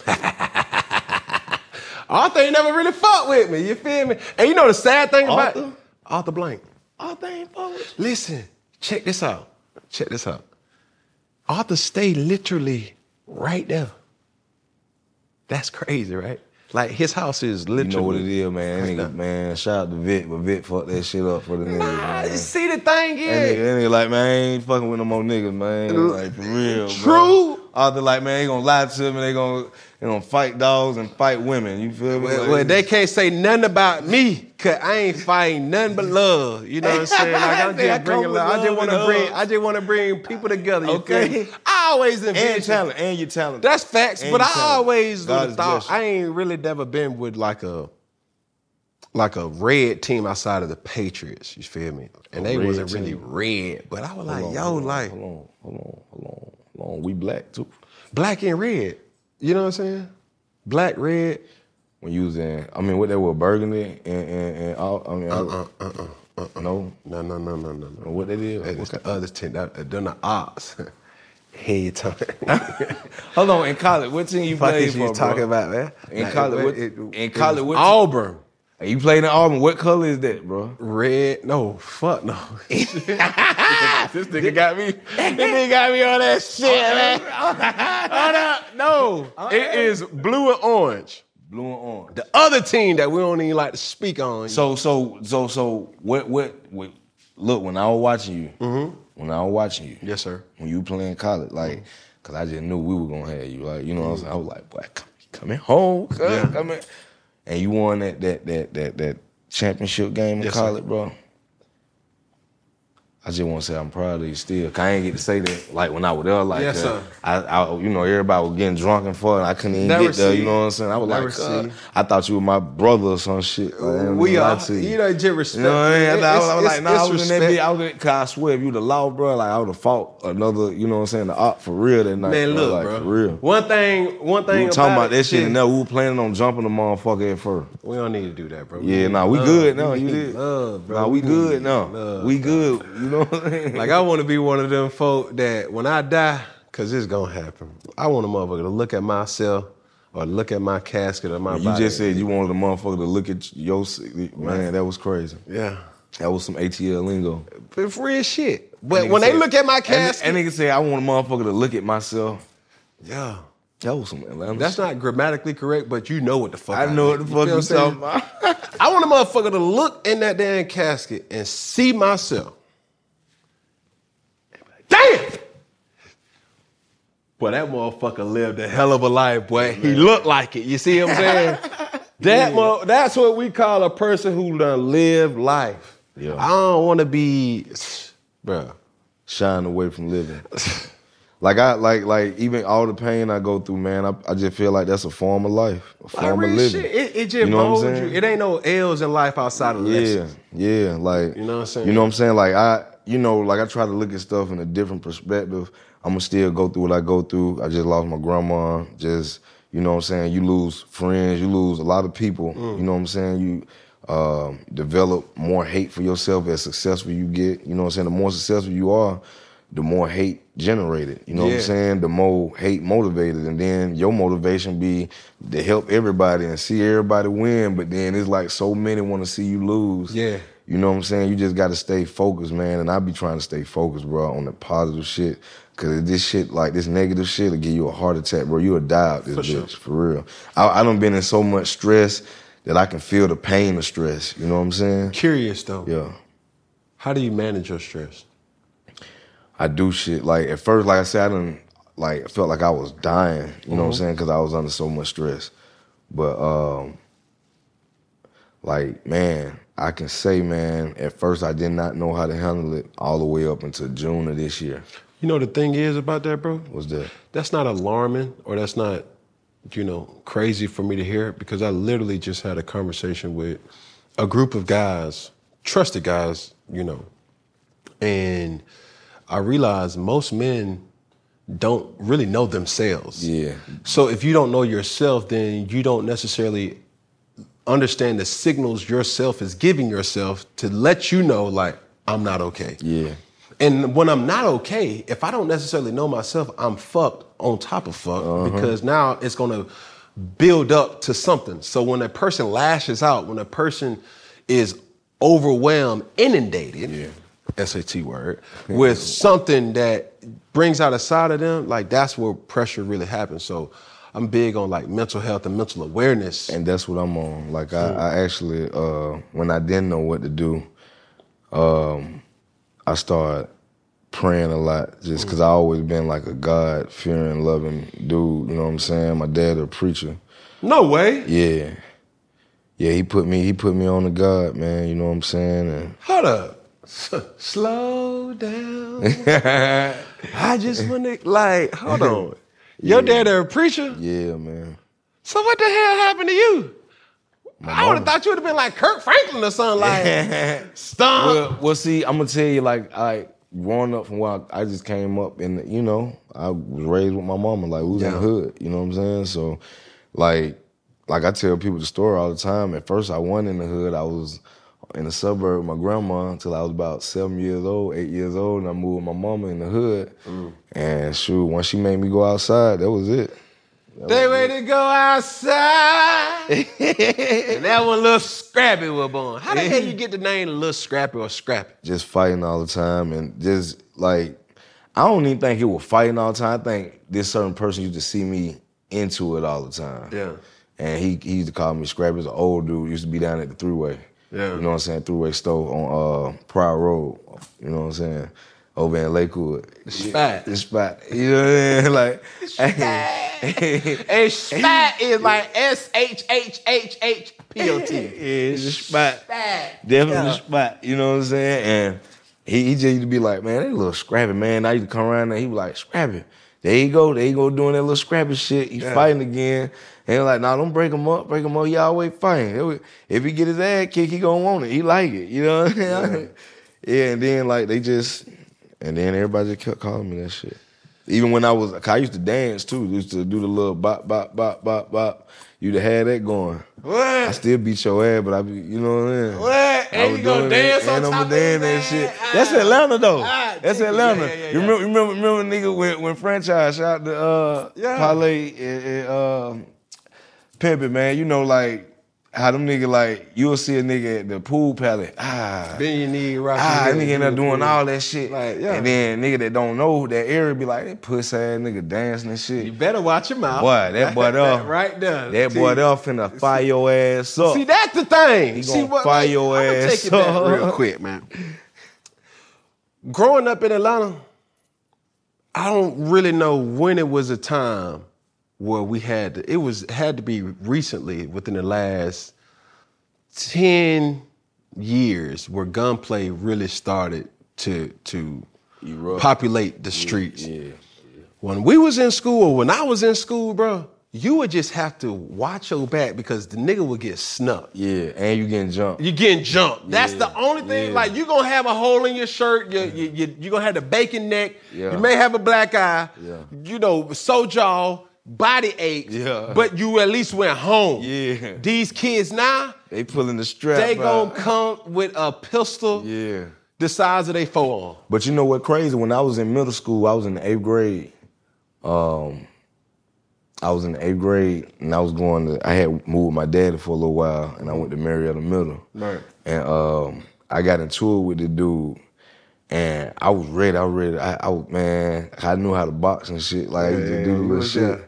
Arthur ain't never really fought with me, you feel me? And you know the sad thing about Arthur? Arthur Blank. They ain't forward. Listen, check this out. Check this out. Arthur stayed literally right there. That's crazy, right? Like his house is literally. You know what it is, man. Nigga, man, shout out to Vick, but Vick fucked that shit up for the niggas, Nah, man. see the thing That is, nigga, that nigga like, man, I ain't fucking with no more niggas, man. Like, for real, True. bro. Arthur like, man, they gonna lie to him and They gonna, they gonna fight dogs and fight women. You feel me? Well, well, they can't say nothing about me, cause I ain't fighting nothing but love. You know what I'm saying? Like I'm just bringing love. I just want to bring. I just want to bring people together. Okay. I always and talent, and your talent. That's facts. And but I talent. always God thought. I ain't really never been with like a like a red team outside of the Patriots. You feel me? And they wasn't team. really red, but I was like, on, yo, hold on, like hold on, hold on, hold on, hold on. We black too. black and red. You know what I'm saying? Black, red. When you was in, I mean, what they were burgundy and and, and all. I mean, Uh uh uh uh. no, No no no no no no. what they did. Hey, it's the other team. That, they're the odds. Head time. Hold on, in college, what team you played for, you bro? talking about, man? In Nah, college, what- it- in college, what- Auburn. Hey, you played in Auburn. What color is that, bro? Red. No, fuck no. this nigga got me. This nigga got me on that shit, man. Hold up. No, it is blue and orange. Blue and orange. The other team that we don't even like to speak on. So, so, so, so, what, what, what look, when I was watching you, mm-hmm. when I was watching you, yes, sir. when you playing college, like, mm-hmm. cause I just knew we were gonna have you, like, you know what I'm mm-hmm. saying? I was like, boy, come, coming home, cuz, Yeah. coming, and you won that that that that that championship game in Yes, sir. college, bro. I just want to say I'm proud of you still. 'cause I ain't get to say that like when I was there. Like, Yes, uh, sir. I, I, you know, everybody was getting drunk and fun. I couldn't even Never get there. You know what I'm saying? I was Never like, see. I thought you were my brother or some shit. Like, we are. to You know, just respect. you know what I mean? I, It's- I was, I was it's- like, nah, I was in that respect. bitch. I was in, cause I swear, if you the law, bro, like I would have fought another, you know what I'm saying, the op for real that night. Man, look, like, bro. For real. One thing. One We thing. were talking about it, that shit yeah, and now we were planning on jumping the motherfucker at first. We don't need to do that, bro. Yeah, need nah, we love. good now. You did. Love, bro. Nah, we good now. we good. Know what I'm saying? Like I want to be one of them folk that when I die, cause it's gonna happen. I want a motherfucker to look at myself or look at my casket or my body. you body. just said you wanted a motherfucker to look at your man. That was crazy. yeah, That was some ATL lingo. it's real shit. But when they look at my casket, and nigga say I want a motherfucker to look at myself. yeah, That was some Atlanta. that's shit. not grammatically correct, but you know what the fuck. I know what the fuck you talking about. I want a motherfucker to look in that damn casket and see myself. Damn. Boy, that motherfucker lived a hell of a life, boy. He looked like it. You see what I'm saying? that mo- that's what we call a person who done lived life. Yeah. I don't want to be, bruh. Shying away from living. like I like like even all the pain I go through, man. I, I just feel like that's a form of life, a Like form of real living. shit. It, it just You know molds you. It ain't no L's in life outside of that. Yeah, lessons. yeah. Like You know what I'm saying? You know what I'm saying? Like I, you know, like I try to look at stuff in a different perspective. I'm gonna still go through what I go through. I just lost my grandma. Just you know what I'm saying? You lose friends. You lose a lot of people. Mm. You know what I'm saying? You um, develop more hate for yourself as successful you get. You know what I'm saying? The more successful you are, the more hate generated. You know what I'm saying? The more hate motivated, and then your motivation be to help everybody and see everybody win. But then it's like so many want to see you lose. Yeah. You know what I'm saying? You just got to stay focused, man. And I be trying to stay focused, bro, on the positive shit. Cause this shit, like this negative shit, will give you a heart attack, bro. You'll die out this For bitch, sure. for real. I, I done been in so much stress that I can feel the pain of stress. You know what I'm saying? Curious though. Yeah. How do you manage your stress? I do shit. Like at first, like I said, I didn't like felt like I was dying. You know what I'm saying? Because I was under so much stress. But um, like man, I can say, man, at first I did not know how to handle it all the way up until June of this year. You know the thing is about that, bro. Was that? That's not alarming or that's not, you know, crazy for me to hear because I literally just had a conversation with a group of guys, trusted guys, you know, and I realized most men don't really know themselves. Yeah. So if you don't know yourself, then you don't necessarily understand the signals yourself is giving yourself to let you know, like, I'm not okay. Yeah. And when I'm not okay, if I don't necessarily know myself, I'm fucked on top of fuck Uh-huh. because now it's gonna build up to something. So when a person lashes out, when a person is overwhelmed, inundated, yeah. SAT word, with something that brings out a side of them, like that's where pressure really happens. So I'm big on like mental health and mental awareness. And that's what I'm on. Like I, I actually, uh, when I didn't know what to do, um, I started praying a lot just because I always been like a God fearing, loving dude. You know what I'm saying? My dad a preacher. no way. Yeah. Yeah, he put me he put me on to God, man, you know what I'm saying? And Hold up. Slow down. I just want to like, hold on. Your dad a preacher? yeah, man. So what the hell happened to you? I would have thought you would have been like Kirk Franklin or something like stomp. Well, well, see, I'm gonna tell you, like, I growing up from where I, I just came up, and you know, I was raised with my mama, like, we was in the hood, you know what I'm saying? So, like, like I tell people the story all the time. At first, I wasn't in the hood. I was in the suburb with my grandma until I was about seven years old, eight years old, and I moved with my mama in the hood. Mm. And shoot, once she made me go outside, that was it. they way to go outside. and that one little Scrappy was born. How the hell you get the name Little Scrappy or Scrappy? just fighting all the time and just like I don't even think it was fighting all the time. I think this certain person used to see me into it all the time. Yeah. And he he used to call me Scrappy. He's an old dude. Used to be down at the throughway. Yeah. You know what I'm saying? Throughway store on uh Pryor Road. You know what I'm saying? Over in Lakewood. The spot. The spot. You know what I mean? Like And Spat is like S H H H H P O T. Yeah, it's spot. Definitely Yeah. spot. You know what I'm saying? And he, he just used to be like, man, that little scrappy, man. I used to come around there, he was like, scrappy. There you go, there you go doing that little scrappy shit. He fighting again. And like, nah, don't break him up, break him up. He always fighting. If he get his ass kicked, he gonna want it. He like it. You know what I mean? Yeah. and then like they just, and then everybody just kept calling me that shit. Even when I was, I used to dance too. Used to do the little bop, bop, bop, bop, bop. You'd have had that going. I still beat your ass, but I be, you know what I'm saying? What? I And was you gonna dance that, on and top I'ma dance that shit. Ah. That's Atlanta though. Ah, That's. Atlanta. Yeah, yeah, yeah, You remember, remember, remember, nigga, when when franchise shot the uh, Yeah. parlay and, and uh, pimping, man. You know, like how them nigga like you'll see a nigga at the pool pallet. Ah, Bend your knee, rock ah, nigga end up doing all that shit. Like, yeah. And then nigga that don't know that area be like, that pussy ass nigga dancing and shit. You better watch your mouth. Boy, that boy there, right there. That See- boy there finna fire your ass up. See, that's the thing. He See what? fire your I'ma ass take it back up. real quick, man. Growing up in Atlanta, I don't really know when it was a time where we had to, it was had to be recently within the last 10 years where gunplay really started to to populate the streets. Yeah. When we was in school, when I was in school, bro, you would just have to watch your back because the nigga would get snuck. Yeah, and you getting jumped. You getting jumped. That's the only thing. yeah. Like you gonna have a hole in your shirt. You you you you gonna have the bacon neck. Yeah. You may have a black eye. Yeah. You know, so jaw, body aches. Yeah. But you at least went home. Yeah. These kids now, They pulling the strap. they gonna out. come with a pistol Yeah. the size of their forearm. But you know what crazy? When I was in middle school, I was in the eighth grade. Um, I was in the eighth grade, and I was going to. I had moved with my daddy for a little while, and I went to Marietta Middle. Right. And um, I got into it with the dude, and I was ready. I was ready. I, I was man. I knew how to box and shit. Like I used to Yeah, do the little uh, shit. yeah.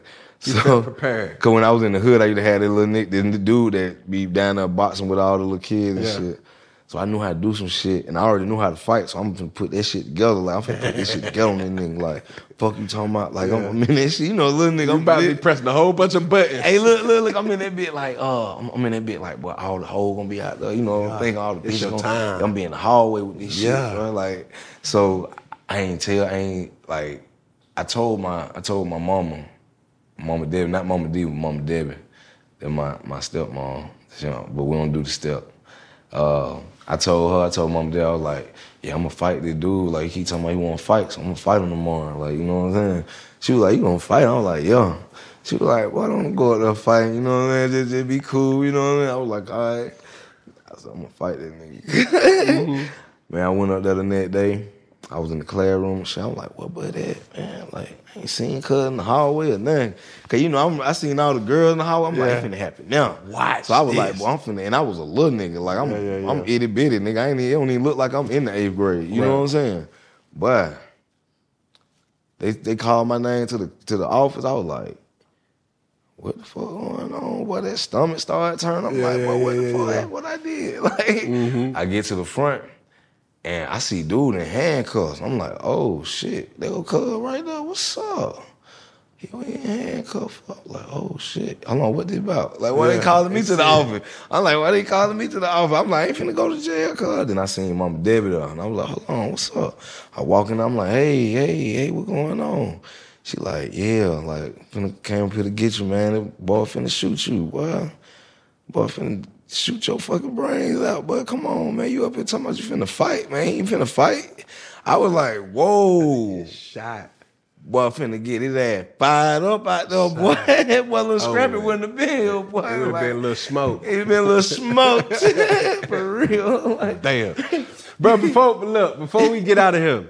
You felt prepared. Cause when I was in the hood, I used to have that little nick, the dude that be down there boxing with all the little kids and Yeah. shit. So I knew how to do some shit, and I already knew how to fight. So I'm gonna put that shit together. Like I'm gonna put this shit together on that nigga. Like fuck you talking about? Like I'm, I'm in that shit. You know, little nigga. You I'm about to be pressing a whole bunch of buttons. Hey, look, look, look! I'm in that bit like, uh, I'm, I'm in that bit like, boy, all the hoes gonna be out there. You know, I'm thinking all the it's your gonna, time. I'm be in the hallway with this Yeah. shit, bro. Like, so I ain't tell, I ain't like, I told my, I told my mama, Mama Debbie, not Mama D, but Mama Debbie, that my my stepmom, you know, but we don't do the step. Uh, I told her, I told Mama Debbie, I was like, yeah, I'm gonna fight this dude. Like he talking about he want to fight, so I'm gonna fight him tomorrow. Like you know what I'm saying? She was like, you gonna fight? I was like, yeah. She was like, why don't go out there fight? You know what I'm saying? Just, just be cool. You know what I mean? I was like, all right. I said, I'm gonna fight that nigga. Mm-hmm. Man, I went up there the next day. I was in the classroom. Shit, I'm like, what but that, man? Like, I ain't seen cuz in the hallway or nothing. Cause you know, I'm, I seen all the girls in the hallway. I'm like, Yeah. it finna happen now. Watch So I was this. like, boy, I'm finna, and I was a little nigga. Like, I'm, Yeah, yeah, yeah. I'm itty bitty, nigga. I ain't, even- it don't even look like I'm in the eighth grade. You know what I'm saying? But they they called my name to the to the office. I was like, what the fuck going on? Boy, that stomach started turning. I'm like, yeah, what the fuck? What I did? Like, mm-hmm. I get to the front and I see dude in handcuffs. I'm like, oh shit, they go cuz right there. What's up? He in handcuffs. I'm like, oh shit. Hold on, what this about? Like, why Yeah, they calling me to the it. office? I'm like, why they calling me to the office? I'm like, I ain't finna go to jail, cuz. Then I seen Mama Debbie there, and I was like, hold on, what's up? I walk in, I'm like, hey, hey, hey, what going on? She like, yeah, like, finna came up here to get you, man. The boy finna shoot you, boy. Boy finna shoot your fucking brains out, but come on, man. You up here talking about you finna fight, man. You finna fight? I was like, whoa. Shot. Boy finna get his ass fired up out there, boy. that boy little oh, scrappy man. wouldn't have been, boy. It would have Like, been a little smoke. it would been a little smoked. For real. Like, Damn. Bro, before look, before we get out of here,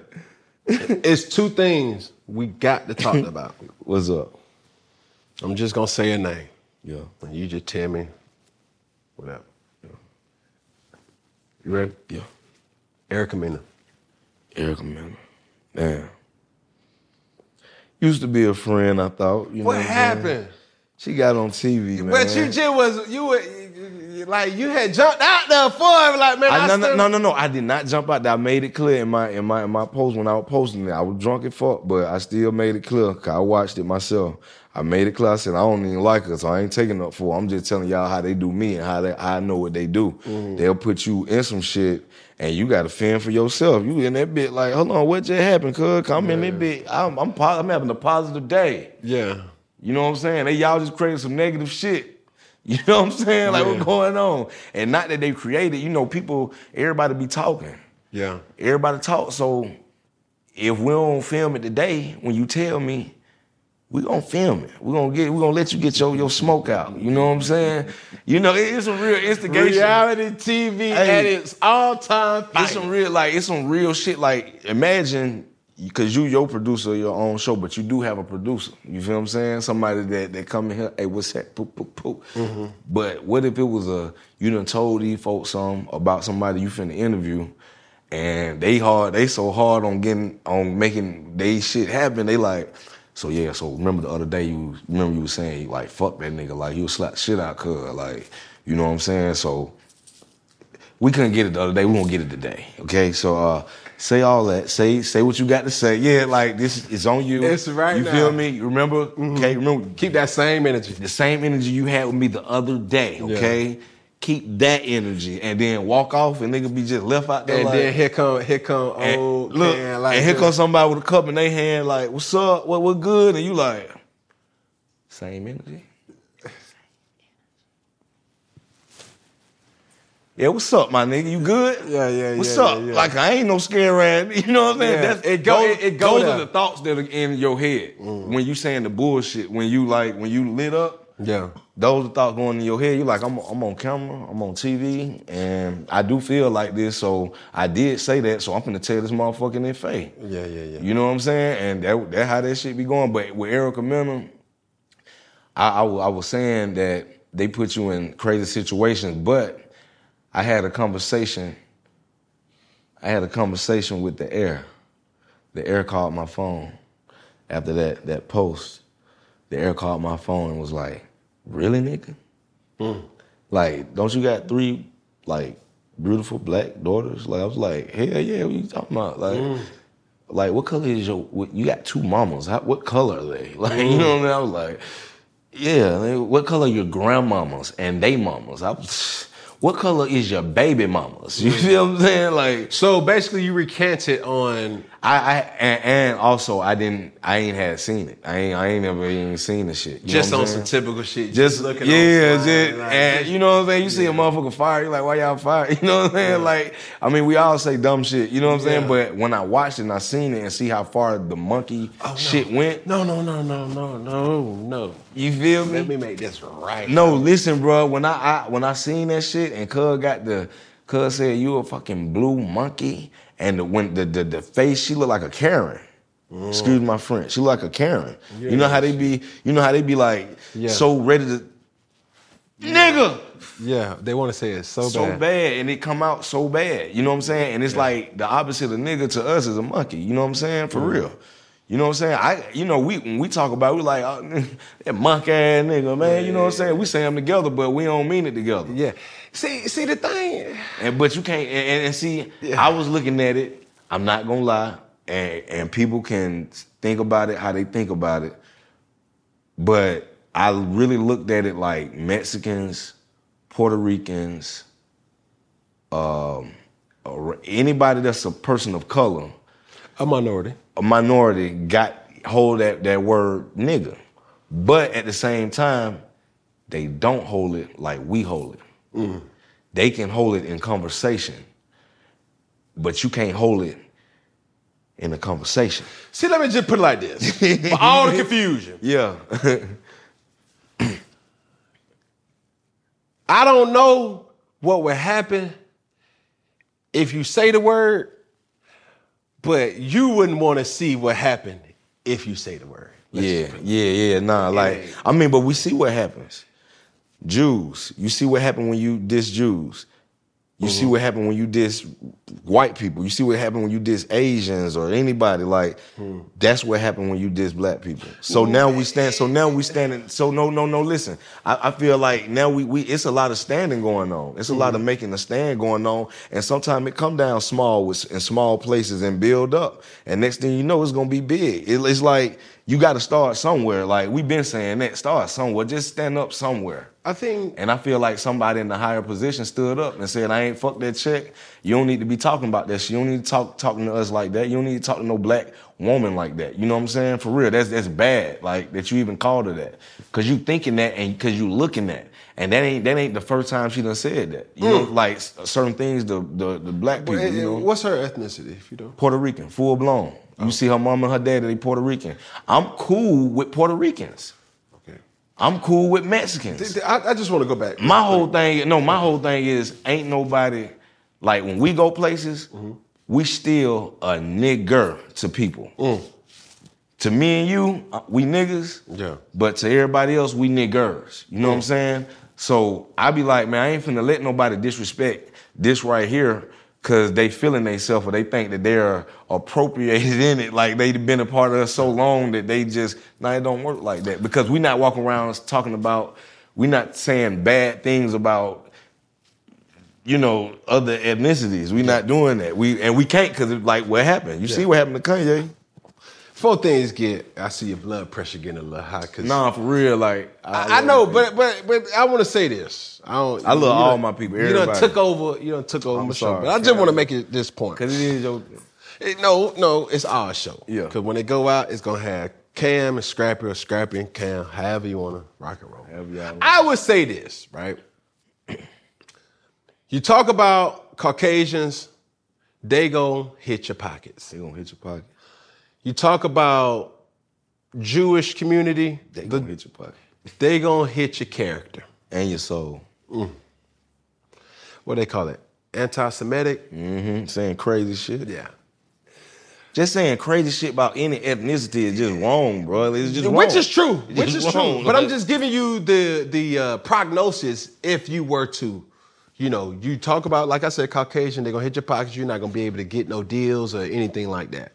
it's two things we got to talk about. what's up? I'm just gonna say a name. Yeah. And you just tell me whatever. You ready? Yeah. Erica Mena. Erica man. Damn. Used to be a friend, I thought. You know What I'm saying? happened? She got on TV, man. But you just was you were like you had jumped out there for him, like man. I, I, no, no, still- no, no, no. I did not jump out there. I made it clear in my in my in my post when I was posting it. I was drunk and fuck, but I still made it clear. Cause I watched it myself. I made it clear. I said I don't even like her, so I ain't taking up for. her. I'm just telling y'all how they do me and how they I know what they do. Mm-hmm. They'll put you in some shit. And you got to fend for yourself. You in that bit like, hold on, what just happened? Cuz I'm in that bit. I'm I'm, po- I'm having a positive day. Yeah. You know what I'm saying? They y'all just created some negative shit. You know what I'm saying? Like Yeah. what's going on? And not that they created, you know, people, everybody be talking. Yeah. Everybody talk. So if we don't film it today, when you tell me, we gonna film it. We gonna get we gonna let you get your, your smoke out. You know what I'm saying? You know, it- it's a real instigation. Reality TV Hey. at its all time It's some real like it's some real shit. Like imagine because you your producer of your own show, but you do have a producer. You feel what I'm saying? Somebody that that come in here, hey, what's that? Poop, poop, poop. Mm-hmm. But what if it was a you done told these folks something about somebody you finna interview, and they hard, they so hard on getting on making they shit happen. They like. So yeah, so remember the other day you remember you was saying like fuck that nigga like you was slap shit out cuz like you know what I'm saying so we couldn't get it the other day. We won't get it today. Okay, so uh, Say all that. Say say what you got to say. Yeah, like this is on you. It's right You now. feel me? Remember? Okay, remember Keep that same energy. the same energy you had with me the other day, okay? Keep that energy and then walk off and nigga be just left out there And like, then here come here come and old look, Ken, like and here this. comes somebody with a cup in their hand, like, "What's up? What what good?" And you like, same energy. Yeah, what's up, my nigga? You good? Yeah, yeah, What's yeah, What's up? yeah, yeah. Like I ain't no scare rat. You know what I'm saying? Yeah, it go- those, it- it go those are the thoughts that are in your head mm. when you saying the bullshit. When you like when you lit up, Yeah. Those are thoughts going in your head. You're like, I'm, I'm on camera, I'm on TV, and I do feel like this, so I did say that, so I'm gonna tell this motherfucker in their face. Yeah, yeah, yeah. You know what I'm saying? And that that's how that shit be going. But with Erica Mena, I, I, I was saying that they put you in crazy situations, but I had a conversation. I had a conversation with the air. The air called my phone after that that post. The air called my phone and was like, "Really, nigga? Hmm. Like, don't you got three like beautiful black daughters?" Like, I was like, "Hell yeah, what you talking about?" Like, hmm. like what color is your? What, you got two mamas. How, what color are they? Like, you know what I mean? I was like, "Yeah, like, what color are your grandmamas and they mamas?" I was, what color is your baby mamas? You feel what I'm saying? Like, So basically, you recanted on. I, I and, and also I didn't I ain't had seen it. I ain't I ain't never even seen the shit. Just on some typical shit. Just looking yeah, just, like, and just- you know what I'm saying. You see a motherfucker fire, you're like, why y'all fire? You know what I'm saying? Like, I mean, we all say dumb shit. You know what I'm saying? Yeah. But when I watched it and I seen it and see how far the monkey Oh, no. shit went, No, no, no, no, no, no, no. you feel me? Let me make this right. No, listen, bro. When I, I when I seen that shit and Cuz got the Cuz said you a fucking blue monkey, and the, when the, the the face she looked like a Karen. Mm. Excuse my French. She look like a Karen. you know how they be. You know how they be like Yeah. so ready to. Nigga, Yeah, they want to say it so, so bad. bad. and it come out so bad. You know what I'm saying? And it's like the opposite of nigga to us is a monkey. You know what I'm saying? For mm. real. You know what I'm saying? I, you know, we when we talk about, it, we like oh, that monkey ass nigga, man. You know what I'm saying? We say them together, but we don't mean it together. Yeah. See, see the thing. And but you can't. And, and, and see, Yeah. I was looking at it. I'm not gonna lie, and and people can think about it how they think about it. But I really looked at it like Mexicans, Puerto Ricans, um, or anybody that's a person of color, A minority. a minority, got hold that that word nigga. But at the same time, they don't hold it like we hold it. They can hold it in conversation, but you can't hold it in a conversation. See, let me just put it like this. For all the confusion. Yeah. I don't know what would happen if you say the word, but you wouldn't want to see what happened if you say the word. Let's yeah, just put it- yeah, yeah. Nah, like I mean, but we see what happens. Jews, you see what happened when you diss Jews. You see mm-hmm. what happened when you diss white people. You see what happened when you diss Asians or anybody. Like mm. that's what happened when you diss black people. So now we stand. So now we standing. So no, no, no. Listen, I, I feel like now we we it's a lot of standing going on. It's a lot of mm-hmm. making a stand going on, and sometimes it come down small with in small places and build up. And next thing you know, it's gonna be big. It- it's like you got to start somewhere. Like we've been saying that. Start somewhere. Just stand up somewhere. I think And I feel like somebody in the higher position stood up and said, I ain't fuck that check. You don't need to be talking about this. You don't need to talk talking to us like that. You don't need to talk to no black woman like that. You know what I'm saying? For real. That's that's bad. Like that you even called her that. Cause you thinking that and cause you looking that. And that ain't that ain't the first time she done said that. You know, hmm. like certain things the the, the black people, Well, you know. what's her ethnicity, if you don't? Puerto Rican, full blown. You see her mom and her daddy, they Puerto Rican. I'm cool with Puerto Ricans. Okay. I'm cool with Mexicans. I, I just want to go back. My whole thing, no, my whole thing is ain't nobody like when we go places, mm-hmm. we still a nigger to people. Mm. To me and you, uh, we niggas. Yeah. But to everybody else, we niggers. You know what mm. I'm saying? So I be like, man, I ain't finna let nobody disrespect this right here because they feeling themselves or they think that they're appropriated in it. Like they've been a part of us so long that they just, nah, it don't work like that. Because we not walking around talking about, we not saying bad things about you know, other ethnicities. We not doing that. We and we can't because like what happened. You see what happened to Kanye? Before things get, I see your blood pressure getting a little high. Cause Nah, for real. Like I, I know, but but but I want to say this. I don't. I love you all done- my people, You done everybody. took over. You done took over I'm my show. sorry. But I just want to make it this point. because it is your. It- no, no, it's our show. Yeah. Because when they go out, it's gonna have Cam and Scrappy or Scrappy and Cam, however you wanna rock and roll. However y'all. I would say this, right? You talk about Caucasians, they gonna hit your pockets. They gonna hit your pocket. You talk about Jewish community, They the- gonna hit your pocket they gonna hit your character. and your soul. What they call it? Anti-Semitic? hmm Saying crazy shit. Yeah. Just saying crazy shit about any ethnicity is just wrong, bro. It's just Which wrong. is true. It's Which is wrong. true. But I'm just giving you the the uh, prognosis if you were to, you know, you talk about like I said, Caucasian, they're gonna hit your pockets. You're not gonna be able to get no deals or anything like that.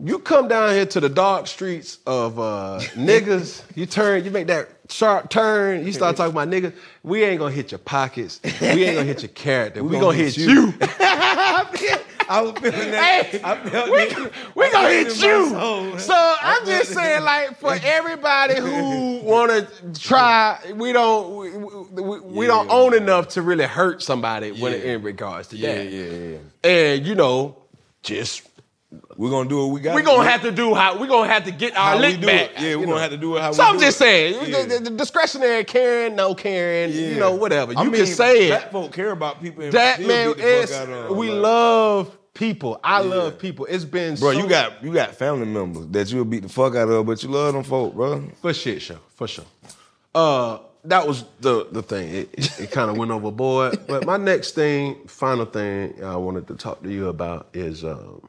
You come down here to the dark streets of uh, niggas. You turn, you make that sharp turn. You start talking about niggas. We ain't gonna hit your pockets. We ain't gonna hit your character. We, gonna, hit, you. I was feeling that. Hey, I felt we, we gonna hit you. soul. So I'm just saying, like, for everybody who wanna try, we don't we, we, we don't own enough to really hurt somebody when Yeah. in regards to Yeah, that. yeah, yeah. And you know, just We're gonna do what we got. We're gonna have to do how we're gonna have to get our How lick do back. it. Yeah, we're know. gonna have to do it how So we I'm do just it. saying, Yeah. the, the- discretionary Karen, no Karen, you know, whatever. You I can mean, say it. Black folk care about people. That man, beat the fuck it's, out of 'em. we Like, love people. I love people. It's been Bro, so- you got you got family members that you'll beat the fuck out of, but you love them folk, bro. For shit show, for sure. Uh, that was the the thing. It, it, it kind of went overboard. But my next thing, final thing I wanted to talk to you about is um,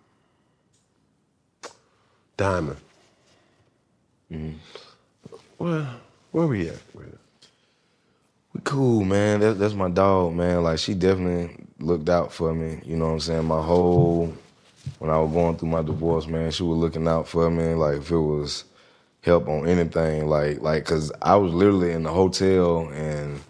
Diamond. Hmm. Well, where we at? Where- We cool, man. That's that's my dog, man. Like she definitely looked out for me. You know what I'm saying? My whole when I was going through my divorce, man, she was looking out for me. Like if it was help on anything, like like because I was literally in the hotel and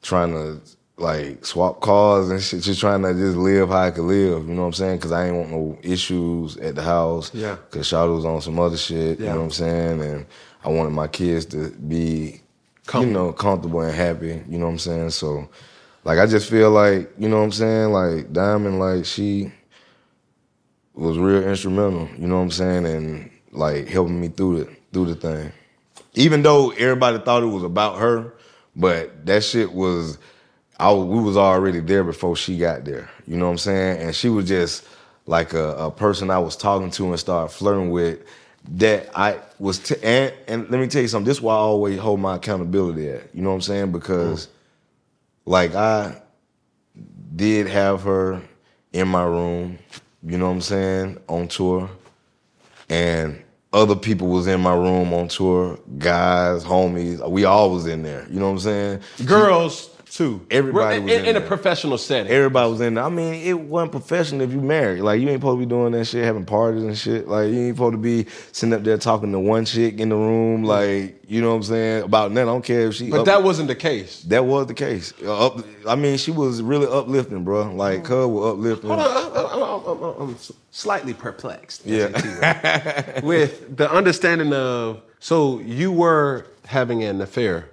trying to like swap cars and shit, just trying to just live how I could live. You know what I'm saying? Because I ain't want no issues at the house. Yeah. Because Charlotte was on some other shit. You know what I'm saying? And I wanted my kids to be, you know, comfortable and happy. You know what I'm saying? So, like, I just feel like, you know what I'm saying? Like Diamond, like she was real instrumental. You know what I'm saying? And like helping me through the through the thing. Even though everybody thought it was about her, but that shit was. I we was already there before she got there. You know what I'm saying? And she was just like a, a person I was talking to and started flirting with. That I was, t- and, and let me tell you something. This is why I always hold my accountability at. You know what I'm saying? Because, like, I did have her in my room. You know what I'm saying? On tour, and other people was in my room on tour. Guys, homies, we all was in there. You know what I'm saying? Girls too. Everybody in, was in, in a professional setting. Everybody was in there. I mean, it wasn't professional if you married. Like, you ain't supposed to be doing that shit, having parties and shit. Like, you ain't supposed to be sitting up there talking to one chick in the room. Like, you know what I'm saying? About that, I don't care if she. but up- that wasn't the case. that was the case. Uh, Up, I mean, she was really uplifting, bro. Like, her was uplifting. Hold on, I- I- I'm, I'm- I'm slightly perplexed. Yeah. with the understanding of so you were having an affair.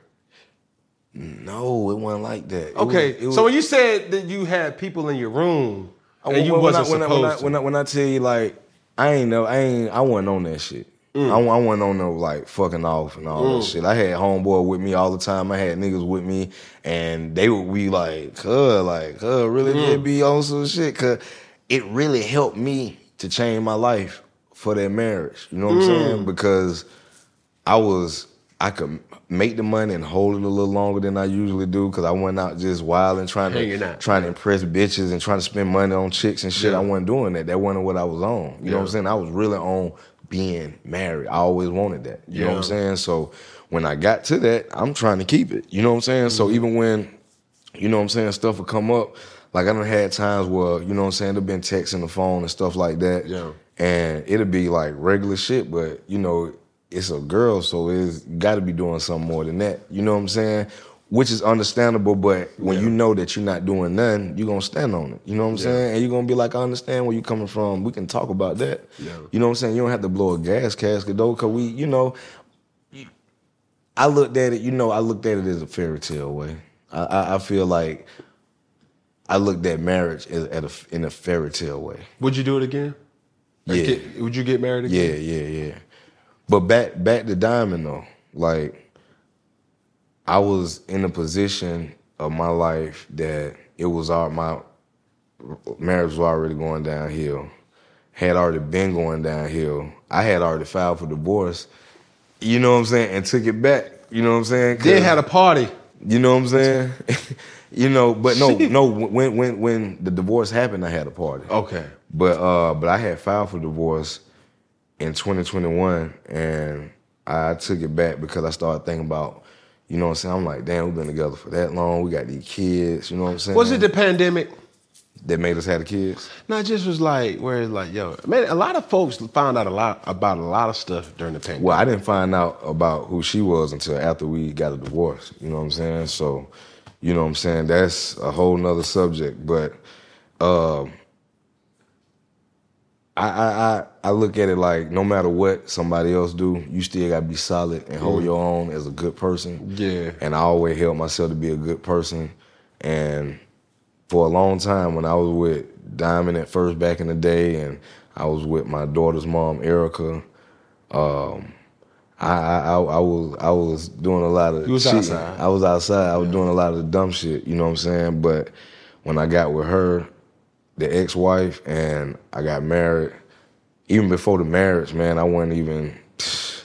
No, it wasn't like that. It Okay, was- so when you said that you had people in your room and when, you when wasn't I, when, I, supposed when, I, to, when, I, when I tell you like I ain't know I ain't I wasn't on that shit. Mm. I, I wasn't on no like fucking off and all that shit. I had homeboy with me all the time. I had niggas with me, and they would be like, "Cuz, like, cuz, really Mm. did be on some shit." Cuz it really helped me to change my life for that marriage. You know what I'm Mm. saying? Because I was I could make the money and hold it a little longer than I usually do because I went out just wild and trying to trying to impress bitches and trying to spend money on chicks and shit. Yeah. I wasn't doing that. That wasn't what I was on. You know what I'm saying? I was really on being married. I always wanted that. You know what I'm saying? So when I got to that, I'm trying to keep it. You know what I'm saying? Mm-hmm. So even when, you know what I'm saying, stuff would come up, like I done had times where, you know what I'm saying, there been texting the phone and stuff like that. Yeah. And it'll be like regular shit, but you know, it's a girl, so it's got to be doing something more than that. You know what I'm saying? which is understandable. But when you know that you're not doing nothing, you're gonna stand on it. You know what I'm saying? And you're gonna be like, I understand where you're coming from. We can talk about that. Yeah. You know what I'm saying? You don't have to blow a gas casket though, cause we, you know, I looked at it. You know, I looked at it as a fairy tale way. I, I, I feel like I looked at marriage as, at a, in a fairy tale way. Would you do it again? Yeah. get- would you get married again? Yeah, yeah, yeah. But back back to Diamond though, like I was in a position of my life that it was all my marriage was already going downhill. Had already been going downhill. I had already filed for divorce. You know what I'm saying? And took it back. You know what I'm saying? Then 'Cause- had a party. you know what I'm saying? you know, but no, no. When when when the divorce happened, I had a party. Okay. But uh, but I had filed for divorce in 2021, and I took it back because I started thinking about, you know what I'm saying? I'm like, damn, we've been together for that long. We got these kids. You know what I'm saying? Was it the pandemic? that made us have the kids? No, it just was like where it's like, yo, man, a lot of folks found out a lot about a lot of stuff during the pandemic. Well, I didn't find out about who she was until after we got a divorce. You know what I'm saying? So, you know what I'm saying? That's a whole nother subject. But um, I, I I I look at it like no matter what somebody else do, you still gotta be solid and hold your own as a good person. Yeah. And I always held myself to be a good person. And for a long time when I was with Diamond at first back in the day and I was with my daughter's mom, Erica, um, I, I, I I was I was doing a lot of You was cheating. outside. I was outside. I was doing a lot of dumb shit. You know what I'm saying? But when I got with her, the ex-wife, and I got married, even before the marriage, man, I wasn't even.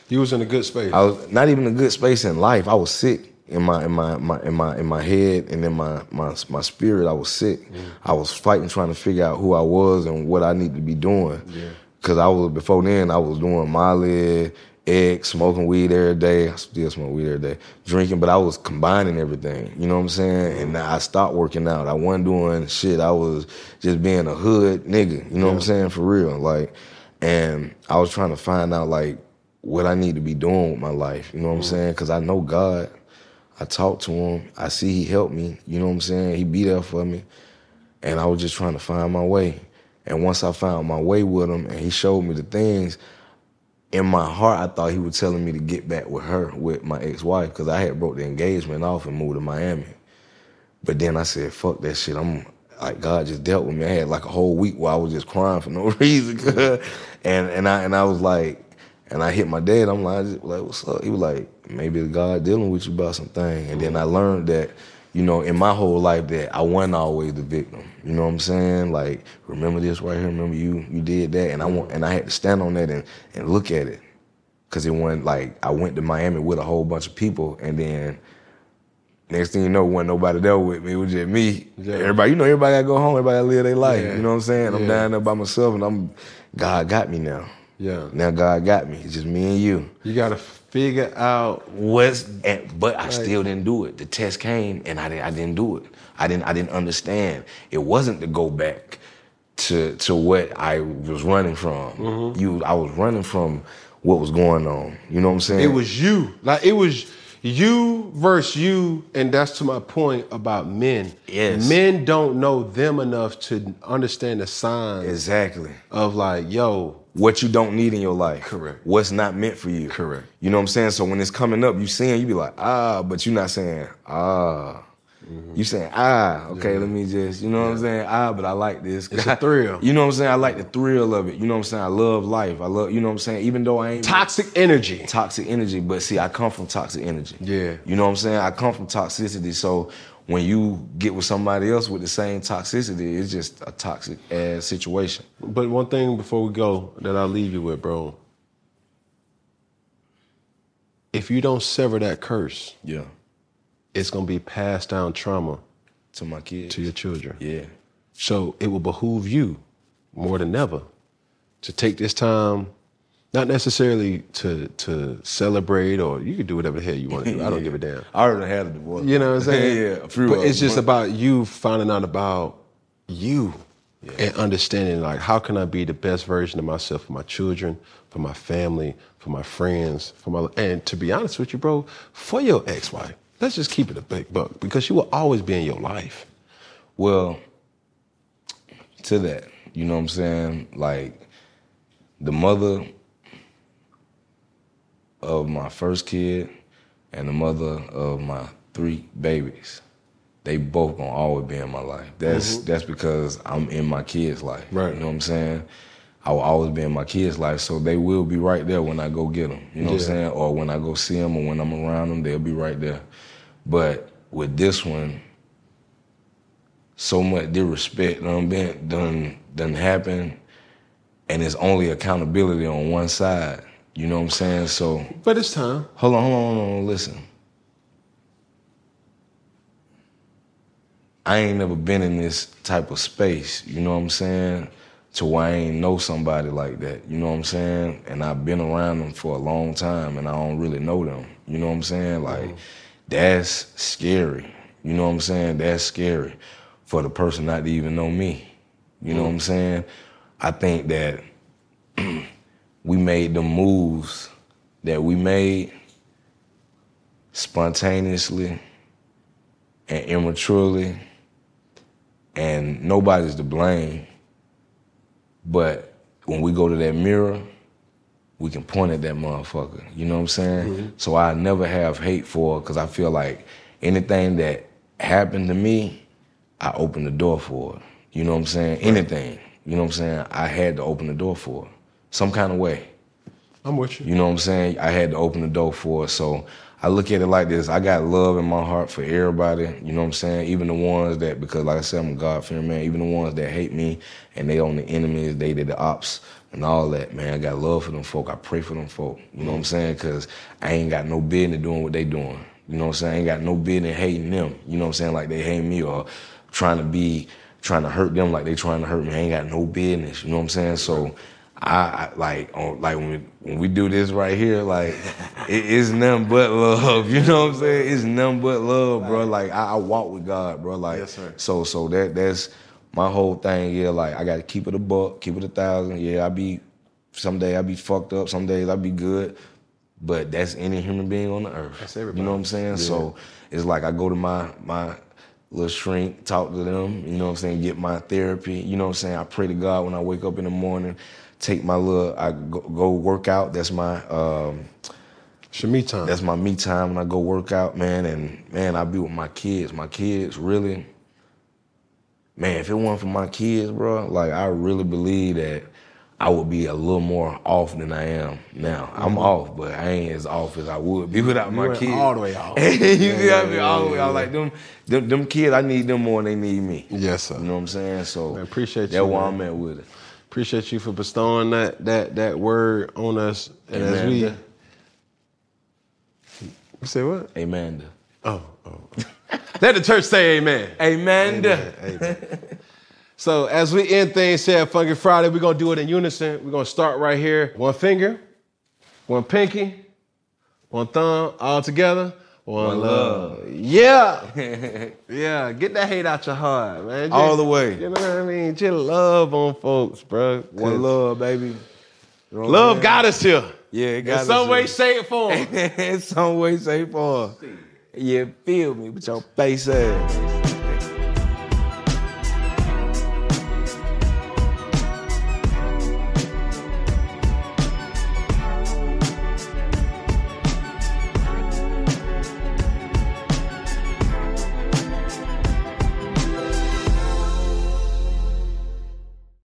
you was in a good space. I was not even a good space in life. I was sick in my in my, my in my in my head and in my my my spirit. I was sick. Mm. I was fighting, trying to figure out who I was and what I needed to be doing. Yeah. Cause I was before then. I was doing Molly, egg, smoking weed every day. I still smoke weed every day, drinking. But I was combining everything. You know what I'm saying? And mm. I stopped working out. I wasn't doing shit. I was just being a hood nigga. You know what I'm saying? For real, like. And I was trying to find out like what I need to be doing with my life. You know what I'm mm-hmm. saying? Because I know God. I talk to him. I see he helped me. You know what I'm saying? He be there for me. And I was just trying to find my way. And once I found my way with him and he showed me the things, in my heart, I thought he was telling me to get back with her, with my ex-wife, because I had broke the engagement off and moved to Miami. But then I said, fuck that shit. I'm like God just dealt with me. I had like a whole week where I was just crying for no reason. Mm-hmm. and and I and I was like, and I hit my dad. I'm like, I just, like, what's up? He was like, maybe God dealing with you about something. And then I mm-hmm. learned that, you know, in my whole life that I wasn't always the victim. You know what I'm saying? Like, remember this right here. Remember you you did that. And I want and I had to stand on that and and look at it. Cause it wasn't like I went to Miami with a whole bunch of people and then next thing you know, wasn't nobody there with me. It was just me. Yeah. Everybody, you know, everybody gotta go home. Everybody gotta live their life. Yeah. You know what I'm saying? I'm down there by myself, and I'm God got me now. yeah. Now God got me. It's just me and you. You gotta figure out What's and, but I still didn't do it. The test came, and I didn't. I didn't do it. I didn't. I didn't understand. It wasn't to go back to to what I was running from. Mm-hmm. You, I was running from what was going on. You know what I'm saying? it was you. Like it was you versus you, and that's to my point about men. Yes. Men don't know them enough to understand the signs exactly. of like, yo, what you don't need in your life. Correct. What's not meant for you. Correct. You know what I'm saying? So when it's coming up, you seeing, you be like, ah, but you're not saying, ah. Mm-hmm. You saying, ah, okay, let me just, you know what I'm saying? Ah, but I like this. It's a thrill. You know what I'm saying? I like the thrill of it. You know what I'm saying? I love life. I love, you know what I'm saying? Even though I ain't toxic energy. toxic energy, but see, I come from toxic energy. Yeah. You know what I'm saying? I come from toxicity. So when you get with somebody else with the same toxicity, it's just a toxic ass situation. But one thing before we go that I'll leave you with, bro. If you don't sever that curse, Yeah. It's gonna be passed down trauma To my kids. to your children. Yeah. So it will behoove you more than ever to take this time, not necessarily to to celebrate or you can do whatever the hell you want to do. I don't give a damn. I already had a divorce. You know what I'm saying? yeah, But it's just about you finding out about you and understanding like how can I be the best version of myself for my children, for my family, for my friends, for my and to be honest with you, bro, for your ex-wife. Let's just keep it a big buck because she will always be in your life. Well, to that, you know what I'm saying? Like the mother of my first kid and the mother of my three babies, they both gonna always be in my life. That's mm-hmm. that's because I'm in my kids' life. Right. You know what I'm saying? I will always be in my kids' life, so they will be right there when I go get them. You know what I'm saying? Or when I go see them, or when I'm around them, they'll be right there. But with this one, so much disrespect done been done done happen, and it's only accountability on one side. You know what I'm saying? So But it's time. hold on, hold on, hold on. Listen, I ain't never been in this type of space. You know what I'm saying? To where I ain't know somebody like that. You know what I'm saying? And I've been around them for a long time, and I don't really know them. You know what I'm saying? Like mm-hmm. That's scary. You know what I'm saying? That's scary for the person not to even know me. You know what I'm saying? I think that we made the moves that we made spontaneously and immaturely, and nobody's to blame. But when we go to that mirror, we can point at that motherfucker. You know what I'm saying? Mm-hmm. So I never have hate for because I feel like anything that happened to me, I opened the door for it. You know what I'm saying? Anything. You know what I'm saying? I had to open the door for it. Some kind of way. I'm with you. You know what I'm saying? I had to open the door for it. So I look at it like this. I got love in my heart for everybody. You know what I'm saying? Even the ones that, because like I said, I'm a God fearing man. Even the ones that hate me and they on the enemies, they did the ops and all that, man. I got love for them folk. I pray for them folk. You know what I'm saying? Because I ain't got no business doing what they doing. You know what I'm saying? I ain't got no business hating them. You know what I'm saying? Like they hate me or trying to be, trying to hurt them like they trying to hurt me. I ain't got no business. You know what I'm saying? So I, I like on like when we, when we do this right here, like it, it's nothing but love. You know what I'm saying? It's nothing but love, bro. Like I, I walk with God, bro. Like Yes, so so that that's my whole thing. Yeah, like I got to keep it a buck, keep it a thousand. Yeah, I be someday I be fucked up, some days I be good. But that's any human being on the earth. That's everybody. You know what I'm saying? So it's like I go to my my little shrink, talk to them, you know what I'm saying, get my therapy. You know what I'm saying? I pray to God when I wake up in the morning, take my little I go, go work out. That's my um It's me time. that's my me time when I go work out, man. And man, I be with my kids. My kids really, man, if it wasn't for my kids, bro, like I really believe that I would be a little more off than I am now. I'm mm-hmm. off, but I ain't as off as I would be without my ain't kids. all the way off. you see Yeah, what I mean? yeah, All the way off. Like them, them, them kids, I need them more than they need me. Yes, sir. You know what I'm saying? So Man, appreciate that's you, where man. I'm at with it. Appreciate you for bestowing that that that word on us. And as we you say what? Amanda. Oh, oh. oh. Let the church say amen. Amanda. Amen. So as we end things here at Funky Friday, we're gonna do it in unison. We're gonna start right here. One finger, one pinky, one thumb, all together. One, One love. love. Yeah. yeah. Get that hate out your heart, man. All the way. You know what I mean? Just love on folks, bro. One love, baby. You know what I'm Love saying? got us here. Yeah, it got us. In got some us way, here. shape, form. In some way, shape, or you feel me with your face ass.